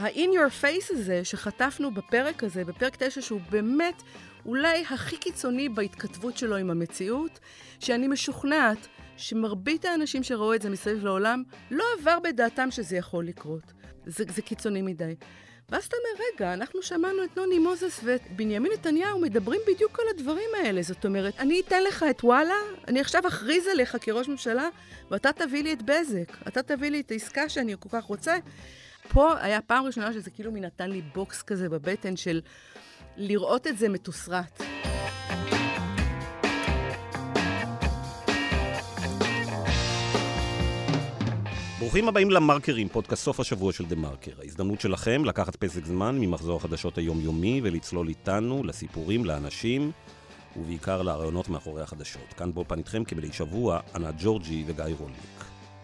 ה-in your face הזה שחטפנו בפרק הזה, בפרק 9, שהוא באמת אולי הכי קיצוני בהתכתבות שלו עם המציאות, שאני משוכנעת שמרבית האנשים שראו את זה מסביב לעולם, לא עבר בדעתם שזה יכול לקרות. זה, זה קיצוני מדי. ואז אתה אומר, רגע, אנחנו שמענו את נוני מוזס ואת בנימין נתניהו מדברים בדיוק על הדברים האלה. זאת אומרת, אני אתן לך את וואלה, אני עכשיו אכריז עליך כראש ממשלה, ואתה תביא לי את בזק. אתה תביא לי את העסקה שאני כל כך רוצה. פה היה פעם ראשונה שזה כאילו מישהו נתן לי בוקס כזה בבטן של לראות את זה מתוסרט. ברוכים הבאים למרקרים, פודקאסט סוף השבוע של דה מרקר. ההזדמנות שלכם לקחת פסק זמן ממחזור החדשות היומיומי ולצלול איתנו לסיפורים, לאנשים, ובעיקר לרעיונות מאחורי החדשות. כאן באולפן איתכם כמדי שבוע, ענת ג'ורג'י וגיא רולניק.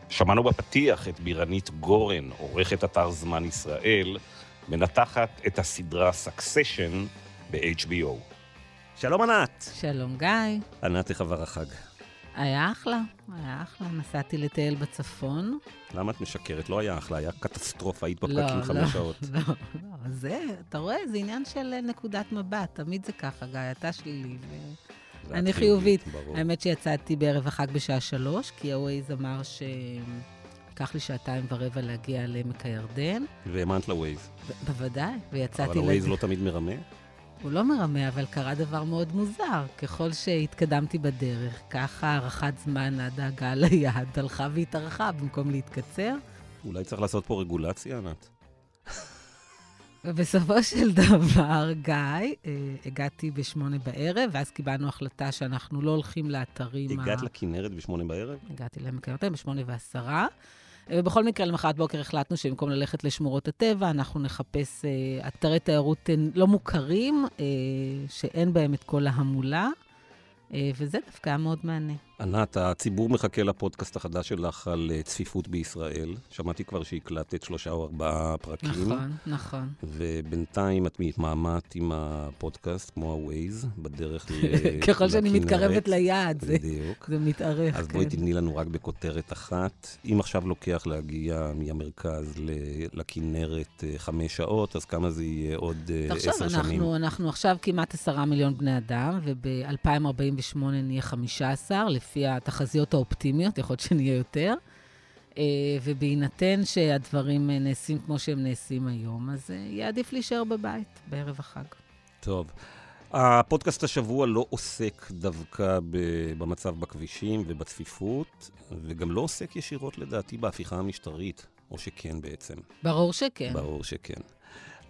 שמענו בפתיח את בירנית גורן, עורכת אתר זמן ישראל, מנתחת את הסדרה סקסשן ב-HBO. שלום ענת. שלום גיא. ענת, איך עבר החג? היה אחלה, היה אחלה. נסעתי לטייל בצפון. למה את משקרת? לא היה אחלה, היה קטסטרופה, היית בפקקים לא, חמש לא, שעות. לא, לא, זה, אתה רואה, זה עניין של אה, נקודת מבט, תמיד זה ככה, גיא, אתה שלילי. ו... אני חיובית. ברור. האמת שיצאתי בערב החג בשעה שלוש, כי הווייז אמר שייקח לי שעתיים ורבע להגיע לעמק הירדן. והאמנת לווייז. בוודאי, ויצאתי... אבל הווייז. לא תמיד מרמה. הוא לא מרמה, אבל קרה דבר מאוד מוזר. ככל שהתקדמתי בדרך, ככה הארכת זמן עד ההגעה ליעד הלכה והתארכה במקום להתקצר. אולי צריך לעשות פה רגולציה, ענת? ובסופו של דבר, גיא, אה, הגעתי בשמונה בערב, ואז קיבלנו החלטה שאנחנו לא הולכים לאתרים... הגעת ה- לכנרת בשמונה בערב? הגעתי לעמק הירדן בשמונה ועשרה. אה, ובכל מקרה, למחרת בוקר החלטנו שבמקום ללכת לשמורות הטבע, אנחנו נחפש אה, אתרי תיירות אה, לא מוכרים, אה, שאין בהם את כל ההמולה, אה, וזה דווקא היה מאוד מעניין. ענת, הציבור מחכה לפודקאסט החדש שלך על אה, צפיפות בישראל. שמעתי כבר שהקלטת שלושה או ארבעה פרקים. נכון, נכון. ובינתיים את מתמהמת עם הפודקאסט, כמו ה-Waze, בדרך ל... ככל שאני לכנרת. מתקרבת ליעד, זה. זה מתארך. אז בואי כן. תתני לנו רק בכותרת אחת. אם עכשיו לוקח להגיע מהמרכז לכנרת אה, חמש שעות, אז כמה זה יהיה עוד אה, תחשוב, עשר שנים? אנחנו, אנחנו עכשיו כמעט עשרה מיליון בני אדם, וב-2048 נהיה 15, לפי התחזיות האופטימיות, יכול להיות שנהיה יותר. אה, ובהינתן שהדברים אה, נעשים כמו שהם נעשים היום, אז אה, יהיה עדיף להישאר בבית בערב החג. טוב. הפודקאסט השבוע לא עוסק דווקא במצב בכבישים ובצפיפות, וגם לא עוסק ישירות לדעתי בהפיכה המשטרית, או שכן בעצם. ברור שכן. ברור שכן.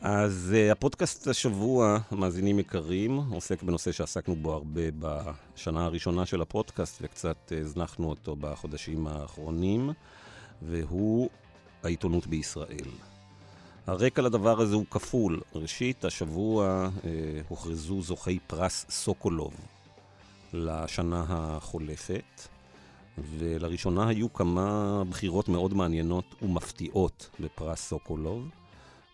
אז uh, הפודקאסט השבוע, מאזינים יקרים, עוסק בנושא שעסקנו בו הרבה בשנה הראשונה של הפודקאסט, וקצת הזנחנו אותו בחודשים האחרונים, והוא העיתונות בישראל. הרקע לדבר הזה הוא כפול. ראשית, השבוע uh, הוכרזו זוכי פרס סוקולוב לשנה החולפת. ולראשונה היו כמה בחירות מאוד מעניינות ומפתיעות בפרס סוקולוב.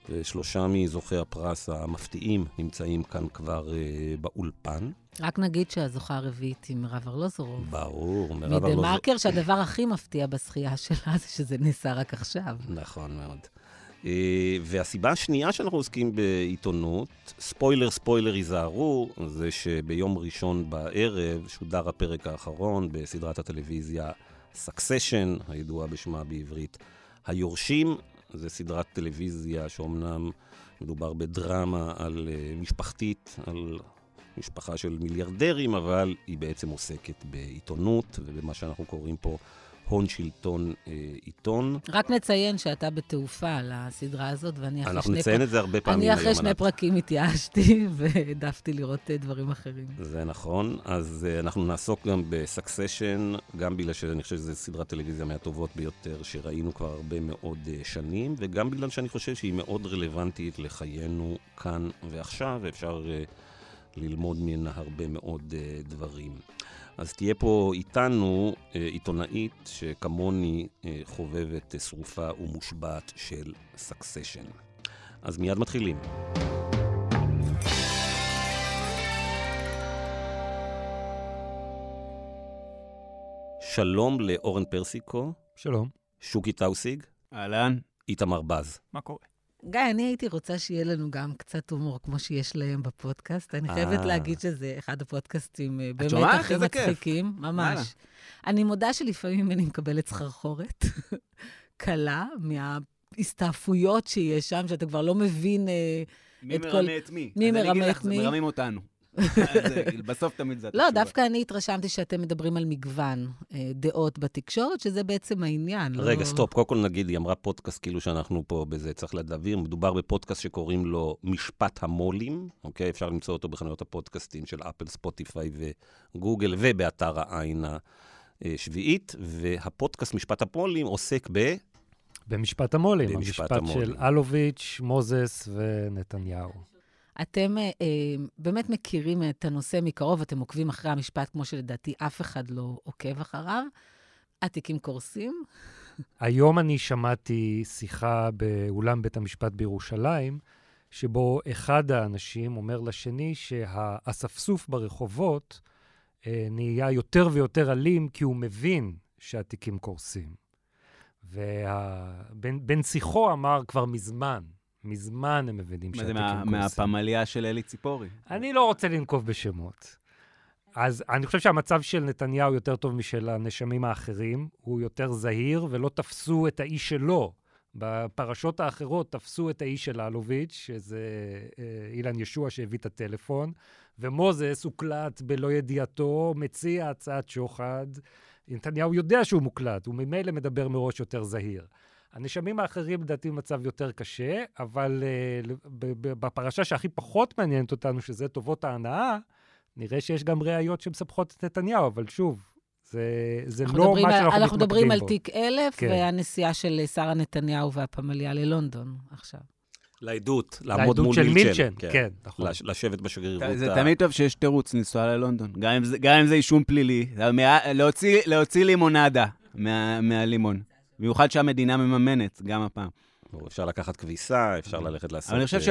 ושלושה מזוכי הפרס המפתיעים נמצאים כאן כבר אה, באולפן. רק נגיד שהזוכה הרביעית היא מירב ארלוזורוב. ברור, מירב מדה ארלוז... מרקר, שהדבר הכי מפתיע בזכייה שלה זה שזה נעשה רק עכשיו. נכון מאוד. אה, והסיבה השנייה שאנחנו עוסקים בעיתונות, ספוילר ספוילר היזהרו, זה שביום ראשון בערב שודר הפרק האחרון בסדרת הטלוויזיה סקסשן, הידועה בשמה בעברית היורשים. זו סדרת טלוויזיה שאומנם מדובר בדרמה על אה, משפחתית, על משפחה של מיליארדרים, אבל היא בעצם עוסקת בעיתונות ובמה שאנחנו קוראים פה הון שלטון אה, עיתון. רק נציין שאתה בתעופה על הסדרה הזאת, ואני אחרי אנחנו שני נציין את זה הרבה פעמים אני אחרי שני ענת. פרקים התייאשתי, והעדפתי לראות אה, דברים אחרים. זה נכון, אז uh, אנחנו נעסוק גם בסקסשן, גם בגלל שאני חושב שזו סדרת טלוויזיה מהטובות ביותר שראינו כבר הרבה מאוד uh, שנים, וגם בגלל שאני חושב שהיא מאוד רלוונטית לחיינו כאן ועכשיו, ואפשר uh, ללמוד ממנה הרבה מאוד uh, דברים. אז תהיה פה איתנו uh, עיתונאית שכמוני uh, חובבת uh, שרופה ומושבעת של סקסשן. אז מיד מתחילים. שלום לאורן פרסיקו, שלום. שוקי טאוסיג, אהלן. איתמר בז. מה קורה? גיא, אני הייתי רוצה שיהיה לנו גם קצת הומור, כמו שיש להם בפודקאסט. אני חייבת אה. להגיד שזה אחד הפודקאסטים אה, באמת? הכי. מצחיקים, ממש. אני מודה שלפעמים אני מקבלת סחרחורת קלה מההסתעפויות שיש שם, שאתה כבר לא מבין... אה, מי את כל- מרמה את מי? מי מרמה את מי? מרמים אותנו. זה, בסוף תמיד זה לא, התשובה. דווקא אני התרשמתי שאתם מדברים על מגוון אה, דעות בתקשורת, שזה בעצם העניין. לא- רגע, סטופ. קודם כל נגיד, היא אמרה פודקאסט כאילו שאנחנו פה בזה, צריך להבהיר. מדובר בפודקאסט שקוראים לו משפט המו"לים, אוקיי? אפשר למצוא אותו בחנויות הפודקאסטים של אפל, ספוטיפיי וגוגל, ובאתר העין השביעית. והפודקאסט משפט המו"לים עוסק ב... במשפט המו"לים, במשפט המשפט המו"לים. של אלוביץ', מוזס ונתניהו. אתם אה, אה, באמת מכירים את הנושא מקרוב, אתם עוקבים אחרי המשפט, כמו שלדעתי אף אחד לא עוקב אחריו. התיקים קורסים. היום אני שמעתי שיחה באולם בית המשפט בירושלים, שבו אחד האנשים אומר לשני שהאספסוף ברחובות אה, נהיה יותר ויותר אלים כי הוא מבין שהתיקים קורסים. ובן שיחו אמר כבר מזמן, מזמן הם מבינים מה זה, שהתיקים מה- קורסים. מהפמליה של אלי ציפורי? אני לא רוצה לנקוב בשמות. אז אני חושב שהמצב של נתניהו יותר טוב משל הנאשמים האחרים. הוא יותר זהיר, ולא תפסו את האיש שלו. בפרשות האחרות תפסו את האיש של אלוביץ', שזה אה, אילן ישוע שהביא את הטלפון, ומוזס הוקלט בלא ידיעתו, מציע הצעת שוחד. נתניהו יודע שהוא מוקלט, הוא ממילא מדבר מראש יותר זהיר. הנאשמים האחרים, לדעתי, במצב יותר קשה, אבל uh, ב- ב- בפרשה שהכי פחות מעניינת אותנו, שזה טובות ההנאה, נראה שיש גם ראיות שמספחות את נתניהו, אבל שוב, זה, זה אנחנו לא מה שאנחנו אנחנו מתמקדים מדברים על בו. תיק 1000 כן. והנסיעה של שרה נתניהו והפמליה ללונדון עכשיו. לעדות, לעמוד לעדות מול של מילצ'ן. מילצ'ן, כן, נכון. לש- לשבת בשגרירות. זה ה- תמיד טוב שיש תירוץ לנסוע ללונדון. גם אם זה- גם אם זה אישום פלילי, להוציא- להוציא לימונדה מה- מהלימון. במיוחד שהמדינה מממנת, גם הפעם. אפשר לקחת כביסה, אפשר ללכת לעשות אבל אני חושב אה,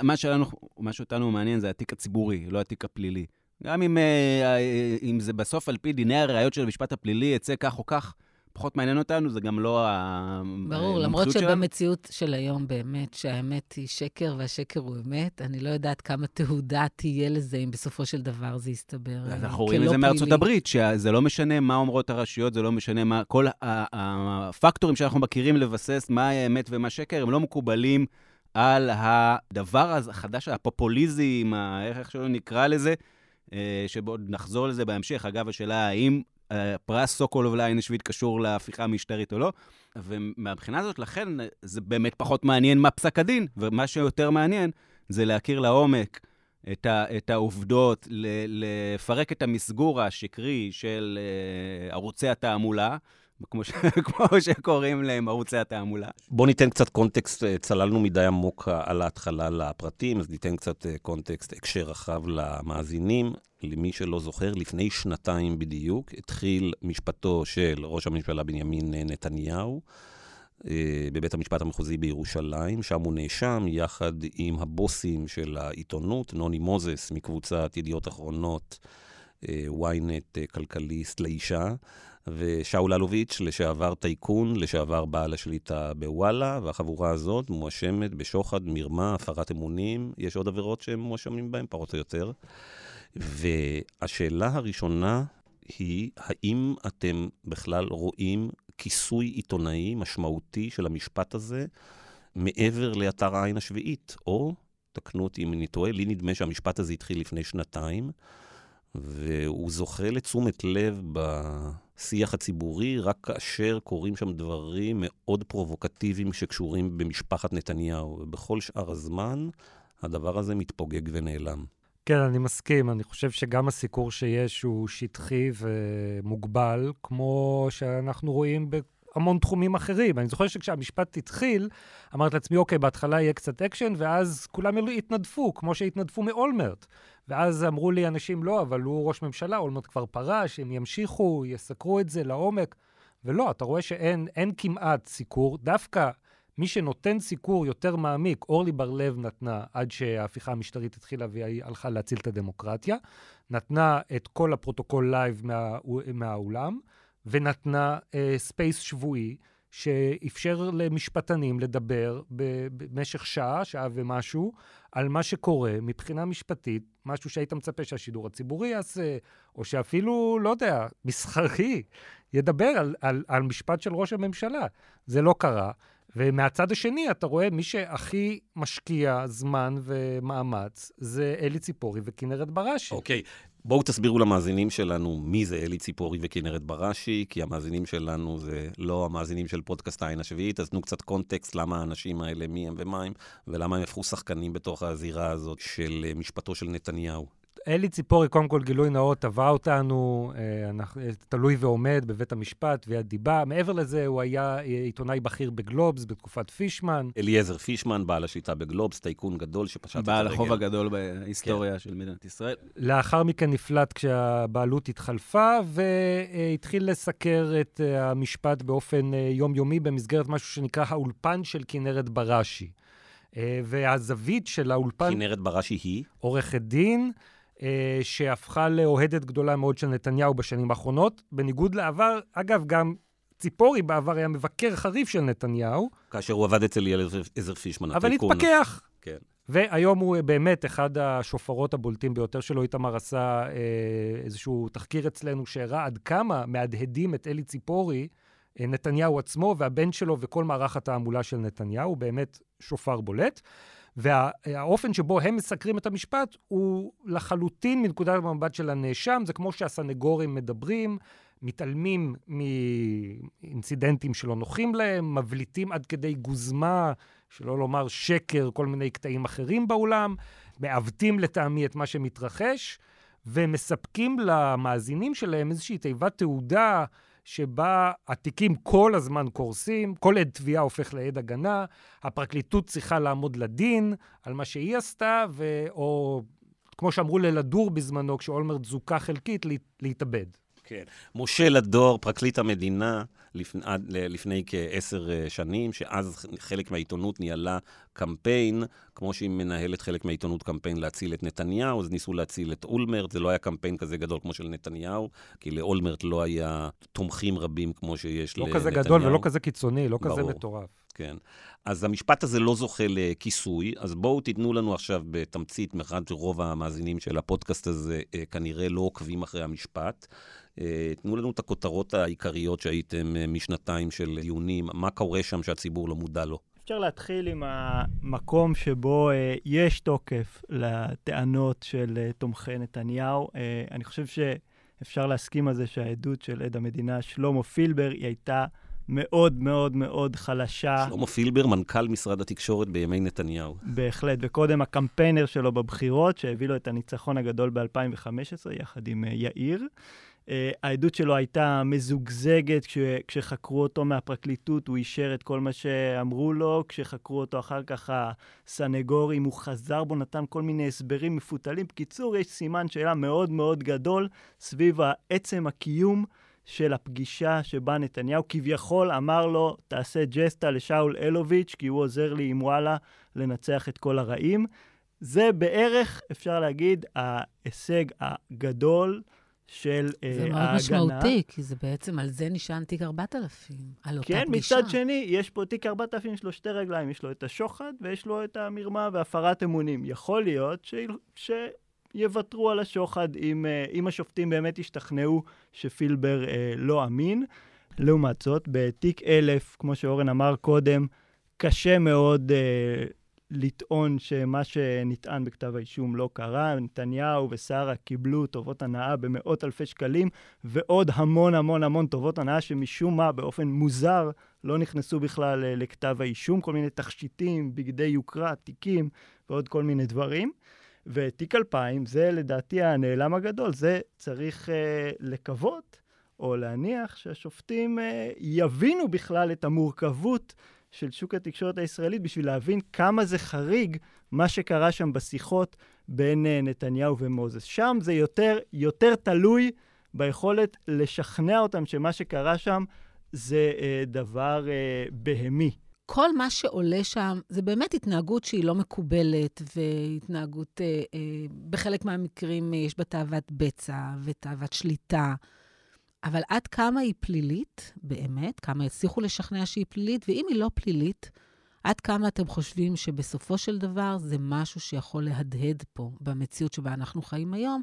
שמה שלנו- מה שאותנו מעניין זה התיק הציבורי, לא התיק הפלילי. גם אם, אה, אה, אם זה בסוף על פי דיני הראיות של המשפט הפלילי יצא כך או כך, פחות מעניין אותנו, זה גם לא ה- ברור, למרות המומחיות שלנו. שבמציאות של היום באמת, שהאמת היא שקר והשקר הוא אמת, אני לא יודעת כמה תהודה תהיה לזה אם בסופו של דבר זה יסתבר אז אה, אנחנו רואים כלא את זה מארצות פלילי. הברית, שזה לא משנה מה אומרות הרשויות, זה לא משנה מה, כל הפקטורים שאנחנו מכירים לבסס מה האמת ומה שקר, הם לא מקובלים על הדבר החדש, הפופוליזם, איך שלא נקרא לזה, אה, שעוד נחזור לזה בהמשך. אגב, השאלה האם פרס סוקולוב לאיינשוויד קשור להפיכה המשטרית או לא. ומהבחינה הזאת, לכן, זה באמת פחות מעניין מה פסק הדין, ומה שיותר מעניין זה להכיר לעומק את, ה, את העובדות, ל, לפרק את המסגור השקרי של uh, ערוצי התעמולה, כמו, ש, כמו שקוראים להם ערוצי התעמולה. בואו ניתן קצת קונטקסט, אה, צללנו מדי עמוק אה, על ההתחלה לפרטים, אז ניתן קצת קונטקסט, הקשר רחב למאזינים. למי שלא זוכר, לפני שנתיים בדיוק התחיל משפטו של ראש הממשלה בנימין נתניהו אה, בבית המשפט המחוזי בירושלים, שם הוא נאשם יחד עם הבוסים של העיתונות, נוני מוזס מקבוצת ידיעות אחרונות, אה, ynet כלכליסט לאישה. ושאול אלוביץ', לשעבר טייקון, לשעבר בעל השליטה בוואלה, והחבורה הזאת מואשמת בשוחד, מרמה, הפרת אמונים. יש עוד עבירות שהם מואשמים בהן, פחות או יותר. והשאלה הראשונה היא, האם אתם בכלל רואים כיסוי עיתונאי משמעותי של המשפט הזה מעבר לאתר העין השביעית? או, תקנו אותי אם אני טועה, לי נדמה שהמשפט הזה התחיל לפני שנתיים, והוא זוכה לתשומת לב בשיח הציבורי רק כאשר קורים שם דברים מאוד פרובוקטיביים שקשורים במשפחת נתניהו. ובכל שאר הזמן, הדבר הזה מתפוגג ונעלם. כן, אני מסכים. אני חושב שגם הסיקור שיש הוא שטחי ומוגבל, כמו שאנחנו רואים בהמון תחומים אחרים. אני זוכר שכשהמשפט התחיל, אמרתי לעצמי, אוקיי, בהתחלה יהיה קצת אקשן, ואז כולם יתנדפו, כמו שהתנדפו מאולמרט. ואז אמרו לי אנשים, לא, אבל הוא ראש ממשלה, אולמרט כבר פרש, הם ימשיכו, יסקרו את זה לעומק. ולא, אתה רואה שאין אין כמעט סיקור. דווקא מי שנותן סיקור יותר מעמיק, אורלי בר-לב נתנה, עד שההפיכה המשטרית התחילה והיא הלכה להציל את הדמוקרטיה, נתנה את כל הפרוטוקול live מה, מהאולם, ונתנה space uh, שבועי, שאפשר למשפטנים לדבר במשך שעה, שעה ומשהו, על מה שקורה מבחינה משפטית, משהו שהיית מצפה שהשידור הציבורי יעשה, או שאפילו, לא יודע, מסחרי, ידבר על, על, על משפט של ראש הממשלה. זה לא קרה. ומהצד השני, אתה רואה, מי שהכי משקיע זמן ומאמץ זה אלי ציפורי וכנרת בראשי. אוקיי, okay. בואו תסבירו למאזינים שלנו מי זה אלי ציפורי וכנרת בראשי, כי המאזינים שלנו זה לא המאזינים של פודקאסט העין השביעית, אז תנו קצת קונטקסט למה האנשים האלה, מי הם ומה הם, ולמה הם הפכו שחקנים בתוך הזירה הזאת של אה, משפטו של נתניהו. אלי ציפורי, קודם כל גילוי נאות, תבע אותנו, אה, אנחנו, אה, תלוי ועומד בבית המשפט, תביעת דיבה. מעבר לזה, הוא היה אה, עיתונאי בכיר בגלובס בתקופת פישמן. אליעזר פישמן, בעל השליטה בגלובס, טייקון גדול שפשט את הרגל. בעל החוב הגדול בהיסטוריה כן. של מדינת ישראל. לאחר מכן נפלט כשהבעלות התחלפה, והתחיל לסקר את המשפט באופן יומיומי במסגרת משהו שנקרא האולפן של כנרת בראשי. והזווית של האולפן... כנרת בראשי היא? עורכת דין. אה, שהפכה לאוהדת גדולה מאוד של נתניהו בשנים האחרונות. בניגוד לעבר, אגב, גם ציפורי בעבר היה מבקר חריף של נתניהו. כאשר הוא עבד אצל אליעזר פישמן, אבל התפכח. כן. והיום הוא באמת אחד השופרות הבולטים ביותר שלו. איתמר עשה אה, איזשהו תחקיר אצלנו שהראה עד כמה מהדהדים את אלי ציפורי, אה, נתניהו עצמו והבן שלו וכל מערך התעמולה של נתניהו. הוא באמת שופר בולט. והאופן שבו הם מסקרים את המשפט הוא לחלוטין מנקודת המבט של הנאשם. זה כמו שהסנגורים מדברים, מתעלמים מאינצידנטים שלא נוחים להם, מבליטים עד כדי גוזמה, שלא לומר שקר, כל מיני קטעים אחרים באולם, מעוותים לטעמי את מה שמתרחש, ומספקים למאזינים שלהם איזושהי תיבת תעודה. שבה התיקים כל הזמן קורסים, כל עד תביעה הופך לעד הגנה, הפרקליטות צריכה לעמוד לדין על מה שהיא עשתה, ו... או כמו שאמרו ללדור בזמנו, כשאולמרט זוכה חלקית, להתאבד. כן. משה לדור, פרקליט המדינה, לפני, עד, לפני כעשר אה, שנים, שאז חלק מהעיתונות ניהלה קמפיין, כמו שהיא מנהלת חלק מהעיתונות קמפיין להציל את נתניהו, אז ניסו להציל את אולמרט, זה לא היה קמפיין כזה גדול כמו של נתניהו, כי לאולמרט לא היה תומכים רבים כמו שיש לא לנתניהו. לא כזה גדול ולא כזה קיצוני, לא ברור. כזה מטורף. כן. אז המשפט הזה לא זוכה לכיסוי, אז בואו תיתנו לנו עכשיו בתמצית, מאחד שרוב המאזינים של הפודקאסט הזה אה, כנראה לא עוקבים אחרי המשפט. אה, תנו לנו את הכותרות העיקריות שהייתם אה, משנתיים של דיונים, מה קורה שם שהציבור לא מודע לו. אפשר להתחיל עם המקום שבו אה, יש תוקף לטענות של אה, תומכי נתניהו. אה, אני חושב שאפשר להסכים על זה שהעדות של עד המדינה שלמה פילבר היא הייתה מאוד מאוד מאוד חלשה. שלמה פילבר, מנכ"ל משרד התקשורת בימי נתניהו. בהחלט, וקודם הקמפיינר שלו בבחירות, שהביא לו את הניצחון הגדול ב-2015, יחד עם uh, יאיר. Uh, העדות שלו הייתה מזוגזגת כש, כשחקרו אותו מהפרקליטות, הוא אישר את כל מה שאמרו לו, כשחקרו אותו אחר כך הסנגורים, הוא חזר בו, נתן כל מיני הסברים מפותלים. בקיצור, יש סימן שאלה מאוד מאוד גדול סביב עצם הקיום של הפגישה שבה נתניהו כביכול אמר לו, תעשה ג'סטה לשאול אלוביץ', כי הוא עוזר לי עם וואלה לנצח את כל הרעים. זה בערך, אפשר להגיד, ההישג הגדול של uh, ההגנה. זה מאוד. משמעותי, כי זה בעצם, על זה נשען תיק 4000, על אותה כן, פגישה. כן, מצד שני, יש פה תיק 4000, יש לו שתי רגליים, יש לו את השוחד ויש לו את המרמה והפרת אמונים. יכול להיות ש... ש... יוותרו על השוחד אם, אה, אם השופטים באמת ישתכנעו שפילבר אה, לא אמין. לעומת זאת, בתיק 1000, כמו שאורן אמר קודם, קשה מאוד אה, לטעון שמה שנטען בכתב האישום לא קרה. נתניהו ושרה קיבלו טובות הנאה במאות אלפי שקלים, ועוד המון המון המון טובות הנאה שמשום מה, באופן מוזר, לא נכנסו בכלל אה, לכתב האישום. כל מיני תכשיטים, בגדי יוקרה, תיקים ועוד כל מיני דברים. ותיק 2000 זה לדעתי הנעלם הגדול, זה צריך uh, לקוות או להניח שהשופטים uh, יבינו בכלל את המורכבות של שוק התקשורת הישראלית בשביל להבין כמה זה חריג מה שקרה שם בשיחות בין uh, נתניהו ומוזס. שם זה יותר, יותר תלוי ביכולת לשכנע אותם שמה שקרה שם זה uh, דבר uh, בהמי. כל מה שעולה שם זה באמת התנהגות שהיא לא מקובלת, והתנהגות, אה, אה, בחלק מהמקרים יש בה תאוות בצע ותאוות שליטה. אבל עד כמה היא פלילית, באמת? כמה הצליחו לשכנע שהיא פלילית? ואם היא לא פלילית, עד כמה אתם חושבים שבסופו של דבר זה משהו שיכול להדהד פה במציאות שבה אנחנו חיים היום,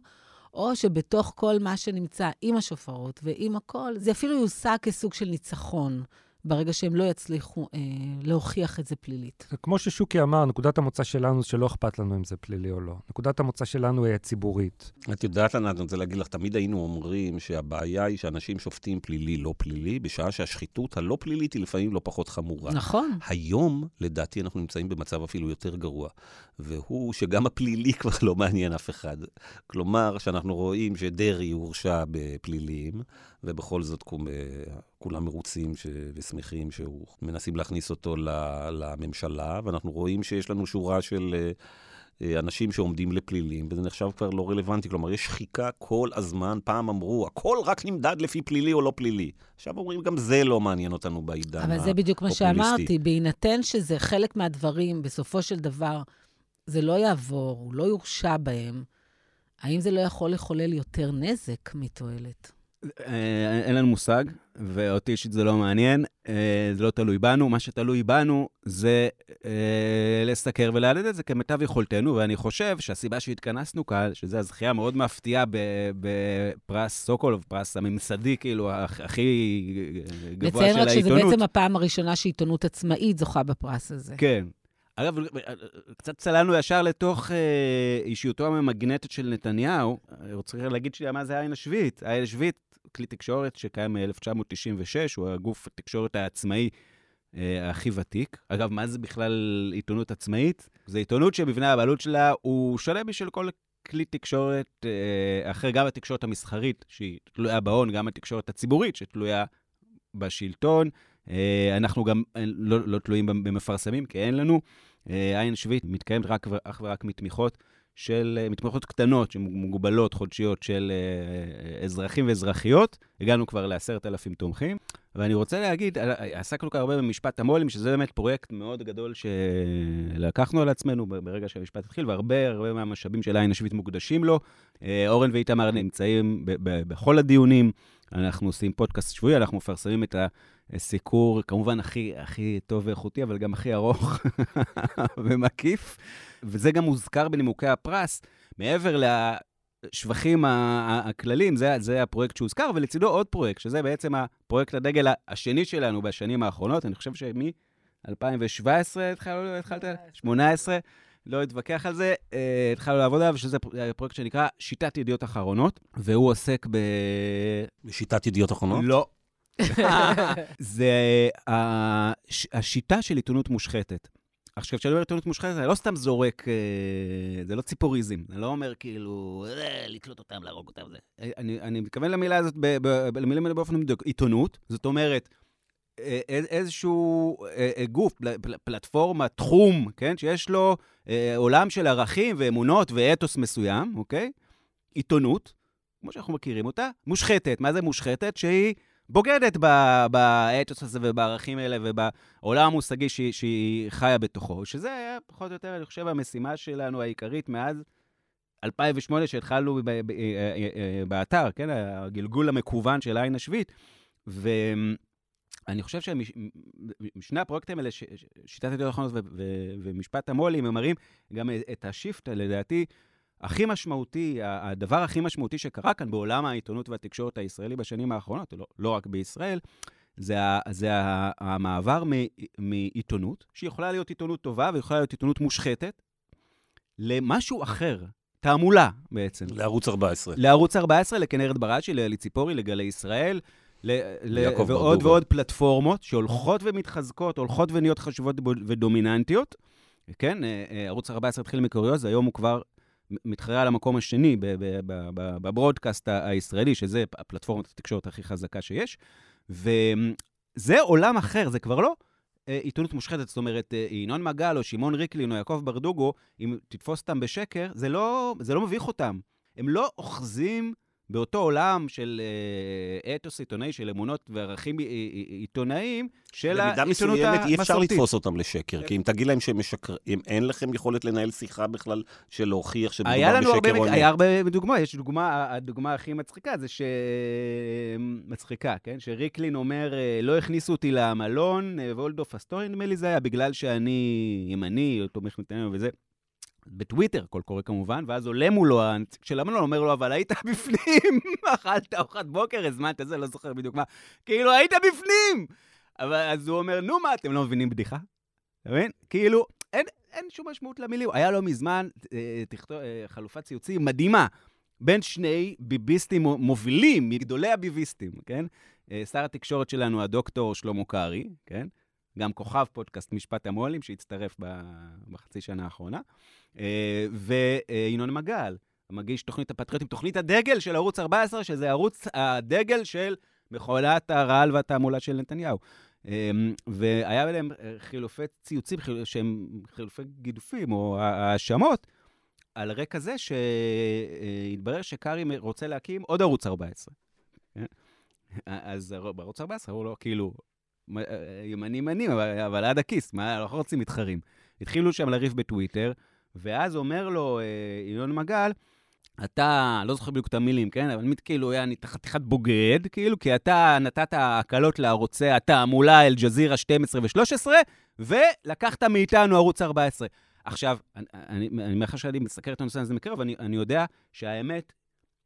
או שבתוך כל מה שנמצא עם השופרות ועם הכל, זה אפילו יושג כסוג של ניצחון. ברגע שהם לא יצליחו אה, להוכיח את זה פלילית. כמו ששוקי אמר, נקודת המוצא שלנו שלא אכפת לנו אם זה פלילי או לא. נקודת המוצא שלנו היא הציבורית. את יודעת, ענת, אני רוצה להגיד לך, תמיד היינו אומרים שהבעיה היא שאנשים שופטים פלילי, לא פלילי, בשעה שהשחיתות הלא פלילית היא לפעמים לא פחות חמורה. נכון. היום, לדעתי, אנחנו נמצאים במצב אפילו יותר גרוע, והוא שגם הפלילי כבר לא מעניין אף אחד. כלומר, שאנחנו רואים שדרעי הורשע בפלילים, ובכל זאת כולם מרוצים ש... ושמחים שמנסים להכניס אותו לממשלה, ואנחנו רואים שיש לנו שורה של אה, אנשים שעומדים לפלילים, וזה נחשב כבר לא רלוונטי. כלומר, יש שחיקה כל הזמן. פעם אמרו, הכל רק נמדד לפי פלילי או לא פלילי. עכשיו אומרים, גם זה לא מעניין אותנו בעידן הפופוליסטי. אבל זה בדיוק מה שאמרתי, בהינתן שזה חלק מהדברים, בסופו של דבר, זה לא יעבור, הוא לא יורשע בהם, האם זה לא יכול לחולל יותר נזק מתועלת? אה, אין לנו מושג, ואותי אישית זה לא מעניין, אה, זה לא תלוי בנו. מה שתלוי בנו זה אה, לסקר ולהעלד את זה כמיטב יכולתנו, ואני חושב שהסיבה שהתכנסנו כאן, שזו הזכייה מאוד מפתיעה בפרס סוקולוב, פרס הממסדי, כאילו, הכי גבוה של העיתונות. נציין רק שזה בעצם הפעם הראשונה שעיתונות עצמאית זוכה בפרס הזה. כן. אגב, קצת צללנו ישר לתוך אה, אישיותו הממגנטת של נתניהו. אני רוצה להגיד שנייה מה זה העין השביעית. העין השביעית, כלי תקשורת שקיים מ-1996, הוא הגוף התקשורת העצמאי אה, הכי ותיק. אגב, מה זה בכלל עיתונות עצמאית? זו עיתונות שמבנה הבעלות שלה הוא שונה בשביל כל כלי תקשורת אה, אחר, גם התקשורת המסחרית, שהיא תלויה בהון, גם התקשורת הציבורית, שתלויה בשלטון. אה, אנחנו גם אה, לא, לא תלויים במפרסמים, כי אין לנו. אה, עין שביעית מתקיימת רק אך ורק מתמיכות של, מתמיכות קטנות, שמוגבלות, חודשיות, של אזרחים ואזרחיות. הגענו כבר לעשרת אלפים תומכים. ואני רוצה להגיד, עסקנו כאן הרבה במשפט המו"לים, שזה באמת פרויקט מאוד גדול שלקחנו על עצמנו ברגע שהמשפט התחיל, והרבה הרבה מהמשאבים של עין השביעית מוקדשים לו. אורן ואיתמר נמצאים בכל הדיונים. אנחנו עושים פודקאסט שבועי, אנחנו מפרסמים את הסיקור, כמובן הכי, הכי טוב ואיכותי, אבל גם הכי ארוך ומקיף. וזה גם מוזכר בנימוקי הפרס. מעבר לשבחים הכלליים, זה, זה הפרויקט שהוזכר, ולצידו עוד פרויקט, שזה בעצם הפרויקט הדגל השני שלנו בשנים האחרונות. אני חושב שמ-2017 התחלנו, התחלת, 18, לא אתווכח על זה, אה, התחלנו לעבוד עליו, שזה פרויקט שנקרא שיטת ידיעות אחרונות, והוא עוסק ב... בשיטת ידיעות אחרונות? לא. זה הש... השיטה של עיתונות מושחתת. עכשיו, כשאני אומר עיתונות מושחתת, אני לא סתם זורק, אה, זה לא ציפוריזם. אני לא אומר כאילו, אה, לתלות אותם, להרוג אותם. זה. אני, אני מתכוון למילה הזאת, למילים האלה באופן מדויק. עיתונות, זאת אומרת, איזשהו גוף, פלטפורמה, תחום, כן? שיש לו עולם של ערכים ואמונות ואתוס מסוים, אוקיי? עיתונות, כמו שאנחנו מכירים אותה, מושחתת. מה זה מושחתת? שהיא בוגדת באתוס הזה ובערכים האלה ובעולם המושגי שהיא, שהיא חיה בתוכו, שזה היה פחות או יותר, אני חושב, המשימה שלנו העיקרית מאז 2008, שהתחלנו באתר, כן? הגלגול המקוון של העין השביעית. אני חושב שמשני הפרויקטים האלה, שיטת ידיעות אחרונות ומשפט המו"לים, הם מראים גם את השיפט, לדעתי, הכי משמעותי, הדבר הכי משמעותי שקרה כאן בעולם העיתונות והתקשורת הישראלי בשנים האחרונות, לא, לא רק בישראל, זה, זה המעבר מעיתונות, שיכולה להיות עיתונות טובה ויכולה להיות עיתונות מושחתת, למשהו אחר, תעמולה בעצם. לערוץ 14. לערוץ 14, לכנרת בראשי, לאלי ציפורי, לגלי ישראל. ועוד ברדוגו. ועוד פלטפורמות שהולכות ומתחזקות, הולכות ונהיות חשובות ודומיננטיות. כן, אה, אה, ערוץ 14 התחיל מקוריוז, היום הוא כבר מתחרה על המקום השני בברודקאסט הישראלי, שזה הפלטפורמת התקשורת הכי חזקה שיש. וזה עולם אחר, זה כבר לא אה, עיתונות מושחתת, זאת אומרת, ינון מגל או שמעון ריקלין או יעקב ברדוגו, אם תתפוס אותם בשקר, זה לא, זה לא מביך אותם. הם לא אוחזים באותו עולם של אה, אתוס עיתונאי, של אמונות וערכים עיתונאיים, של העיתונות המסורתית. במידה מסוימת אי אפשר לתפוס אותם לשקר, כי אם תגיד להם שהם משקרים, אין לכם יכולת לנהל שיחה בכלל של להוכיח שמדובר בשקר או אמת. היה הרבה דוגמאות, יש דוגמה, הדוגמה הכי מצחיקה זה ש... מצחיקה, כן? שריקלין אומר, לא הכניסו אותי למלון, וולדוף אסטורי, נדמה לי זה היה, בגלל שאני ימני, או תומך נתניהו וזה. בטוויטר, הכל קורה כמובן, ואז עולה מולו הנציג של המלון, אומר לו, אבל היית בפנים, אכלת ארוחת בוקר, הזמנת זה, לא זוכר בדיוק מה, כאילו, היית בפנים! אבל אז הוא אומר, נו מה, אתם לא מבינים בדיחה? אתה מבין? כאילו, אין, אין שום משמעות למילים. היה לא מזמן אה, תכתוב, אה, חלופת ציוצים מדהימה בין שני ביביסטים מובילים, מגדולי הביביסטים, כן? אה, שר התקשורת שלנו, הדוקטור שלמה קרעי, כן? גם כוכב פודקאסט משפט המו"לים, שהצטרף בחצי שנה האחרונה. אה, וינון מגל, מגיש תוכנית הפטריוטים, תוכנית הדגל של ערוץ 14, שזה ערוץ הדגל של מכולת הרעל והתעמולה של נתניהו. אה, והיה ביניהם חילופי ציוצים, שהם חילופי גידופים או האשמות, על רקע זה שהתברר שקארי רוצה להקים עוד ערוץ 14. אה, אז בערוץ 14 הוא לא, כאילו, ימני ימנים, אבל, אבל עד הכיס, מה, אנחנו רוצים מתחרים. התחילו שם לריב בטוויטר, ואז אומר לו אה, ינון מגל, אתה, לא זוכר בדיוק את המילים, כן? אבל מי כאילו, היה חתיכת בוגד, כאילו, כי אתה נתת הקלות לערוצי התעמולה אל-ג'זירה 12 ו-13, ולקחת מאיתנו ערוץ 14. עכשיו, אני אומר לך שאני מסקר את הנושא הזה מקרוב, אני, אני יודע שהאמת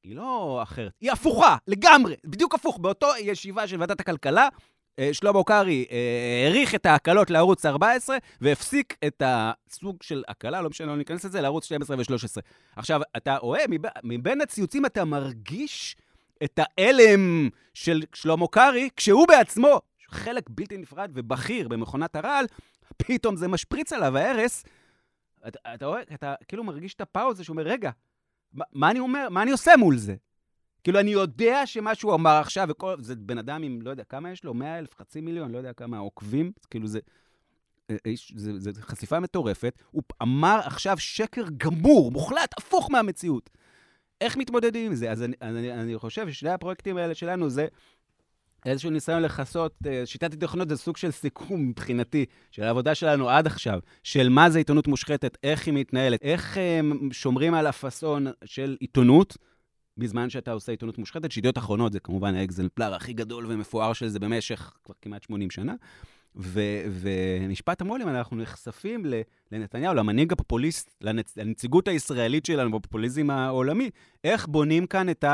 היא לא אחרת, היא הפוכה, לגמרי, בדיוק הפוך. באותו ישיבה של ועדת הכלכלה, אה, שלמה קרעי אה, העריך את ההקלות לערוץ 14 והפסיק את הסוג של הקלה, לא משנה, לא ניכנס לזה, לערוץ 12 ו-13. עכשיו, אתה רואה, מבין הציוצים אתה מרגיש את ההלם של שלמה קרעי, כשהוא בעצמו חלק בלתי נפרד ובכיר במכונת הרעל, פתאום זה משפריץ עליו, ההרס. אתה, אתה רואה, אתה כאילו מרגיש את הפאוזה שאומר, רגע, מה, מה אני אומר, מה אני עושה מול זה? כאילו, אני יודע שמה שהוא אמר עכשיו, וכל... זה בן אדם עם, לא יודע, כמה יש לו? 100 אלף, חצי מיליון, לא יודע כמה עוקבים, כאילו זה... אה, זה, זה, זה חשיפה מטורפת. הוא אמר עכשיו שקר גמור, מוחלט, הפוך מהמציאות. איך מתמודדים עם זה? אז אני, אני, אני חושב ששני הפרויקטים האלה שלנו זה איזשהו ניסיון לכסות, אה, שיטת התכנות זה סוג של סיכום מבחינתי של העבודה שלנו עד עכשיו, של מה זה עיתונות מושחתת, איך היא מתנהלת, איך הם אה, שומרים על הפאסון של עיתונות. בזמן שאתה עושה עיתונות מושחתת, שידיעות אחרונות זה כמובן האקזמפלר הכי גדול ומפואר של זה במשך כבר כמעט 80 שנה. ומשפט המו"לים, אנחנו נחשפים לנתניהו, למנהיג הפופוליסט, לנצ... לנציגות הישראלית שלנו בפופוליזם העולמי, איך בונים כאן את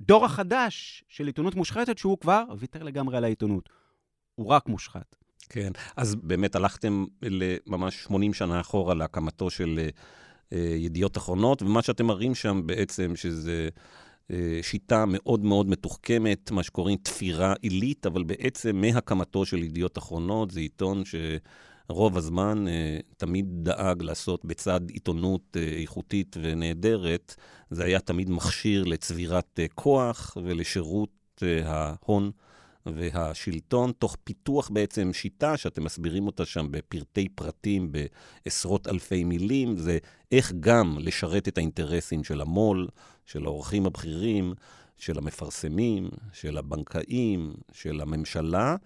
הדור החדש של עיתונות מושחתת, שהוא כבר ויתר לגמרי על העיתונות. הוא רק מושחת. כן, אז באמת הלכתם ממש 80 שנה אחורה להקמתו של אה, ידיעות אחרונות, ומה שאתם מראים שם בעצם, שזה אה, שיטה מאוד מאוד מתוחכמת, מה שקוראים תפירה עילית, אבל בעצם מהקמתו של ידיעות אחרונות, זה עיתון שרוב הזמן אה, תמיד דאג לעשות בצד עיתונות איכותית ונהדרת, זה היה תמיד מכשיר לצבירת כוח ולשירות ההון. והשלטון, תוך פיתוח בעצם שיטה שאתם מסבירים אותה שם בפרטי פרטים, בעשרות אלפי מילים, זה איך גם לשרת את האינטרסים של המו"ל, של האורחים הבכירים, של המפרסמים, של הבנקאים, של הממשלה,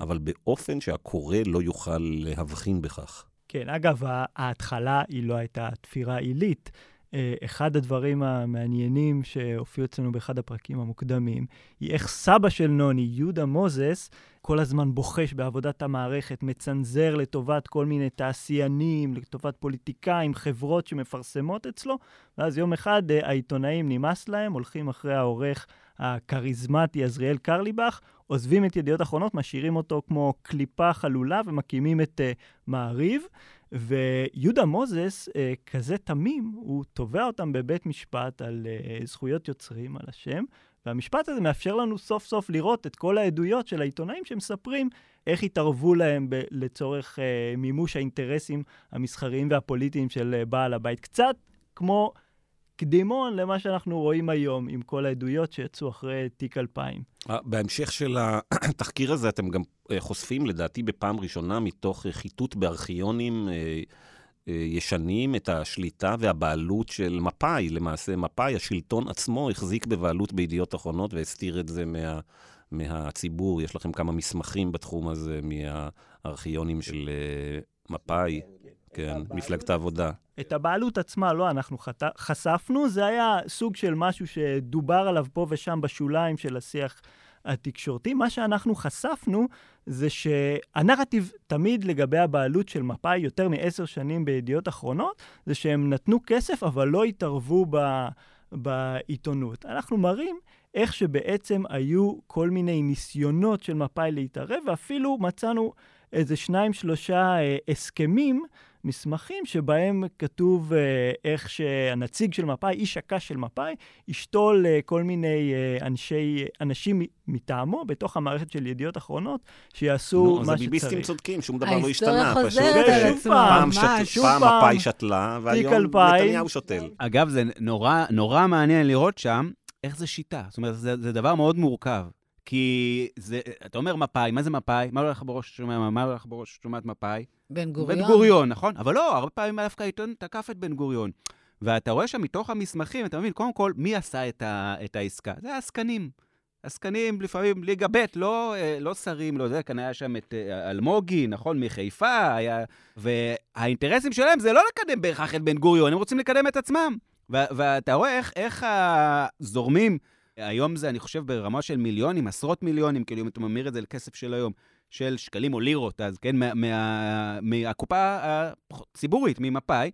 אבל באופן שהקורא לא יוכל להבחין בכך. כן, אגב, ההתחלה היא לא הייתה תפירה עילית. אה, אחד הדברים המעניינים שהופיעו אצלנו באחד הפרקים המוקדמים, היא איך סבא של נוני, יהודה מוזס, כל הזמן בוחש בעבודת המערכת, מצנזר לטובת כל מיני תעשיינים, לטובת פוליטיקאים, חברות שמפרסמות אצלו, ואז יום אחד אה, העיתונאים נמאס להם, הולכים אחרי העורך הכריזמטי עזריאל קרליבך, עוזבים את ידיעות אחרונות, משאירים אותו כמו קליפה חלולה ומקימים את uh, מעריב. ויהודה מוזס, אה, כזה תמים, הוא תובע אותם בבית משפט על אה, זכויות יוצרים, על השם, והמשפט הזה מאפשר לנו סוף סוף לראות את כל העדויות של העיתונאים שמספרים איך התערבו להם ב- לצורך אה, מימוש האינטרסים המסחריים והפוליטיים של אה, בעל הבית. קצת כמו קדימון למה שאנחנו רואים היום עם כל העדויות שיצאו אחרי תיק 2000. אה, בהמשך של התחקיר הזה אתם גם אה, חושפים, לדעתי בפעם ראשונה, מתוך חיטוט בארכיונים, ישנים את השליטה והבעלות של מפא"י. למעשה, מפא"י, השלטון עצמו, החזיק בבעלות בידיעות אחרונות והסתיר את זה מה, מהציבור. יש לכם כמה מסמכים בתחום הזה מהארכיונים של אה, מפא"י, כן, מפלגת העבודה. את הבעלות עצמה לא אנחנו חת... חשפנו, זה היה סוג של משהו שדובר עליו פה ושם בשוליים של השיח התקשורתי. מה שאנחנו חשפנו זה שהנרטיב תמיד לגבי הבעלות של מפא"י יותר מעשר שנים בידיעות אחרונות, זה שהם נתנו כסף אבל לא התערבו ב... בעיתונות. אנחנו מראים איך שבעצם היו כל מיני ניסיונות של מפא"י להתערב, ואפילו מצאנו איזה שניים, שלושה אה, הסכמים מסמכים שבהם כתוב אה, איך שהנציג של מפא"י, איש הקש של מפא"י, ישתול אה, כל מיני אה, אנשי, אנשים מטעמו בתוך המערכת של ידיעות אחרונות, שיעשו נו, מה אז שצריך. הביביסטים צודקים, שום דבר לא השתנה. ההיסטוריה חוזרת על עצמה, ממש. שוב פעם פעם, מפא"י שתלה, והיום. נתניהו שותל. אגב, זה נורא, נורא מעניין לראות שם איך זה שיטה. זאת אומרת, זה, זה דבר מאוד מורכב. כי זה, אתה אומר מפא"י, מה זה מפא"י? מה הולך לך בראש שומע, מה הולך לך בראש שומעת מפא"י? בן גוריון. בן גוריון, נכון? אבל לא, הרבה פעמים דווקא העיתון תקף את בן גוריון. ואתה רואה שם מתוך המסמכים, אתה מבין, קודם כל, מי עשה את, ה, את העסקה? זה העסקנים. עסקנים לפעמים ליגה ב', לא, אה, לא שרים, לא זה, כאן היה שם את אה, אלמוגי, נכון, מחיפה, היה... והאינטרסים שלהם זה לא לקדם בהכרח את בן גוריון, הם רוצים לקדם את עצמם. ו- ואתה רואה איך, איך הזורמים, היום זה, אני חושב, ברמה של מיליונים, עשרות מיליונים, כאילו אם אתה ממיר את זה לכסף של היום, של שקלים או לירות, אז כן, מה, מה, מהקופה הציבורית, ממפא"י,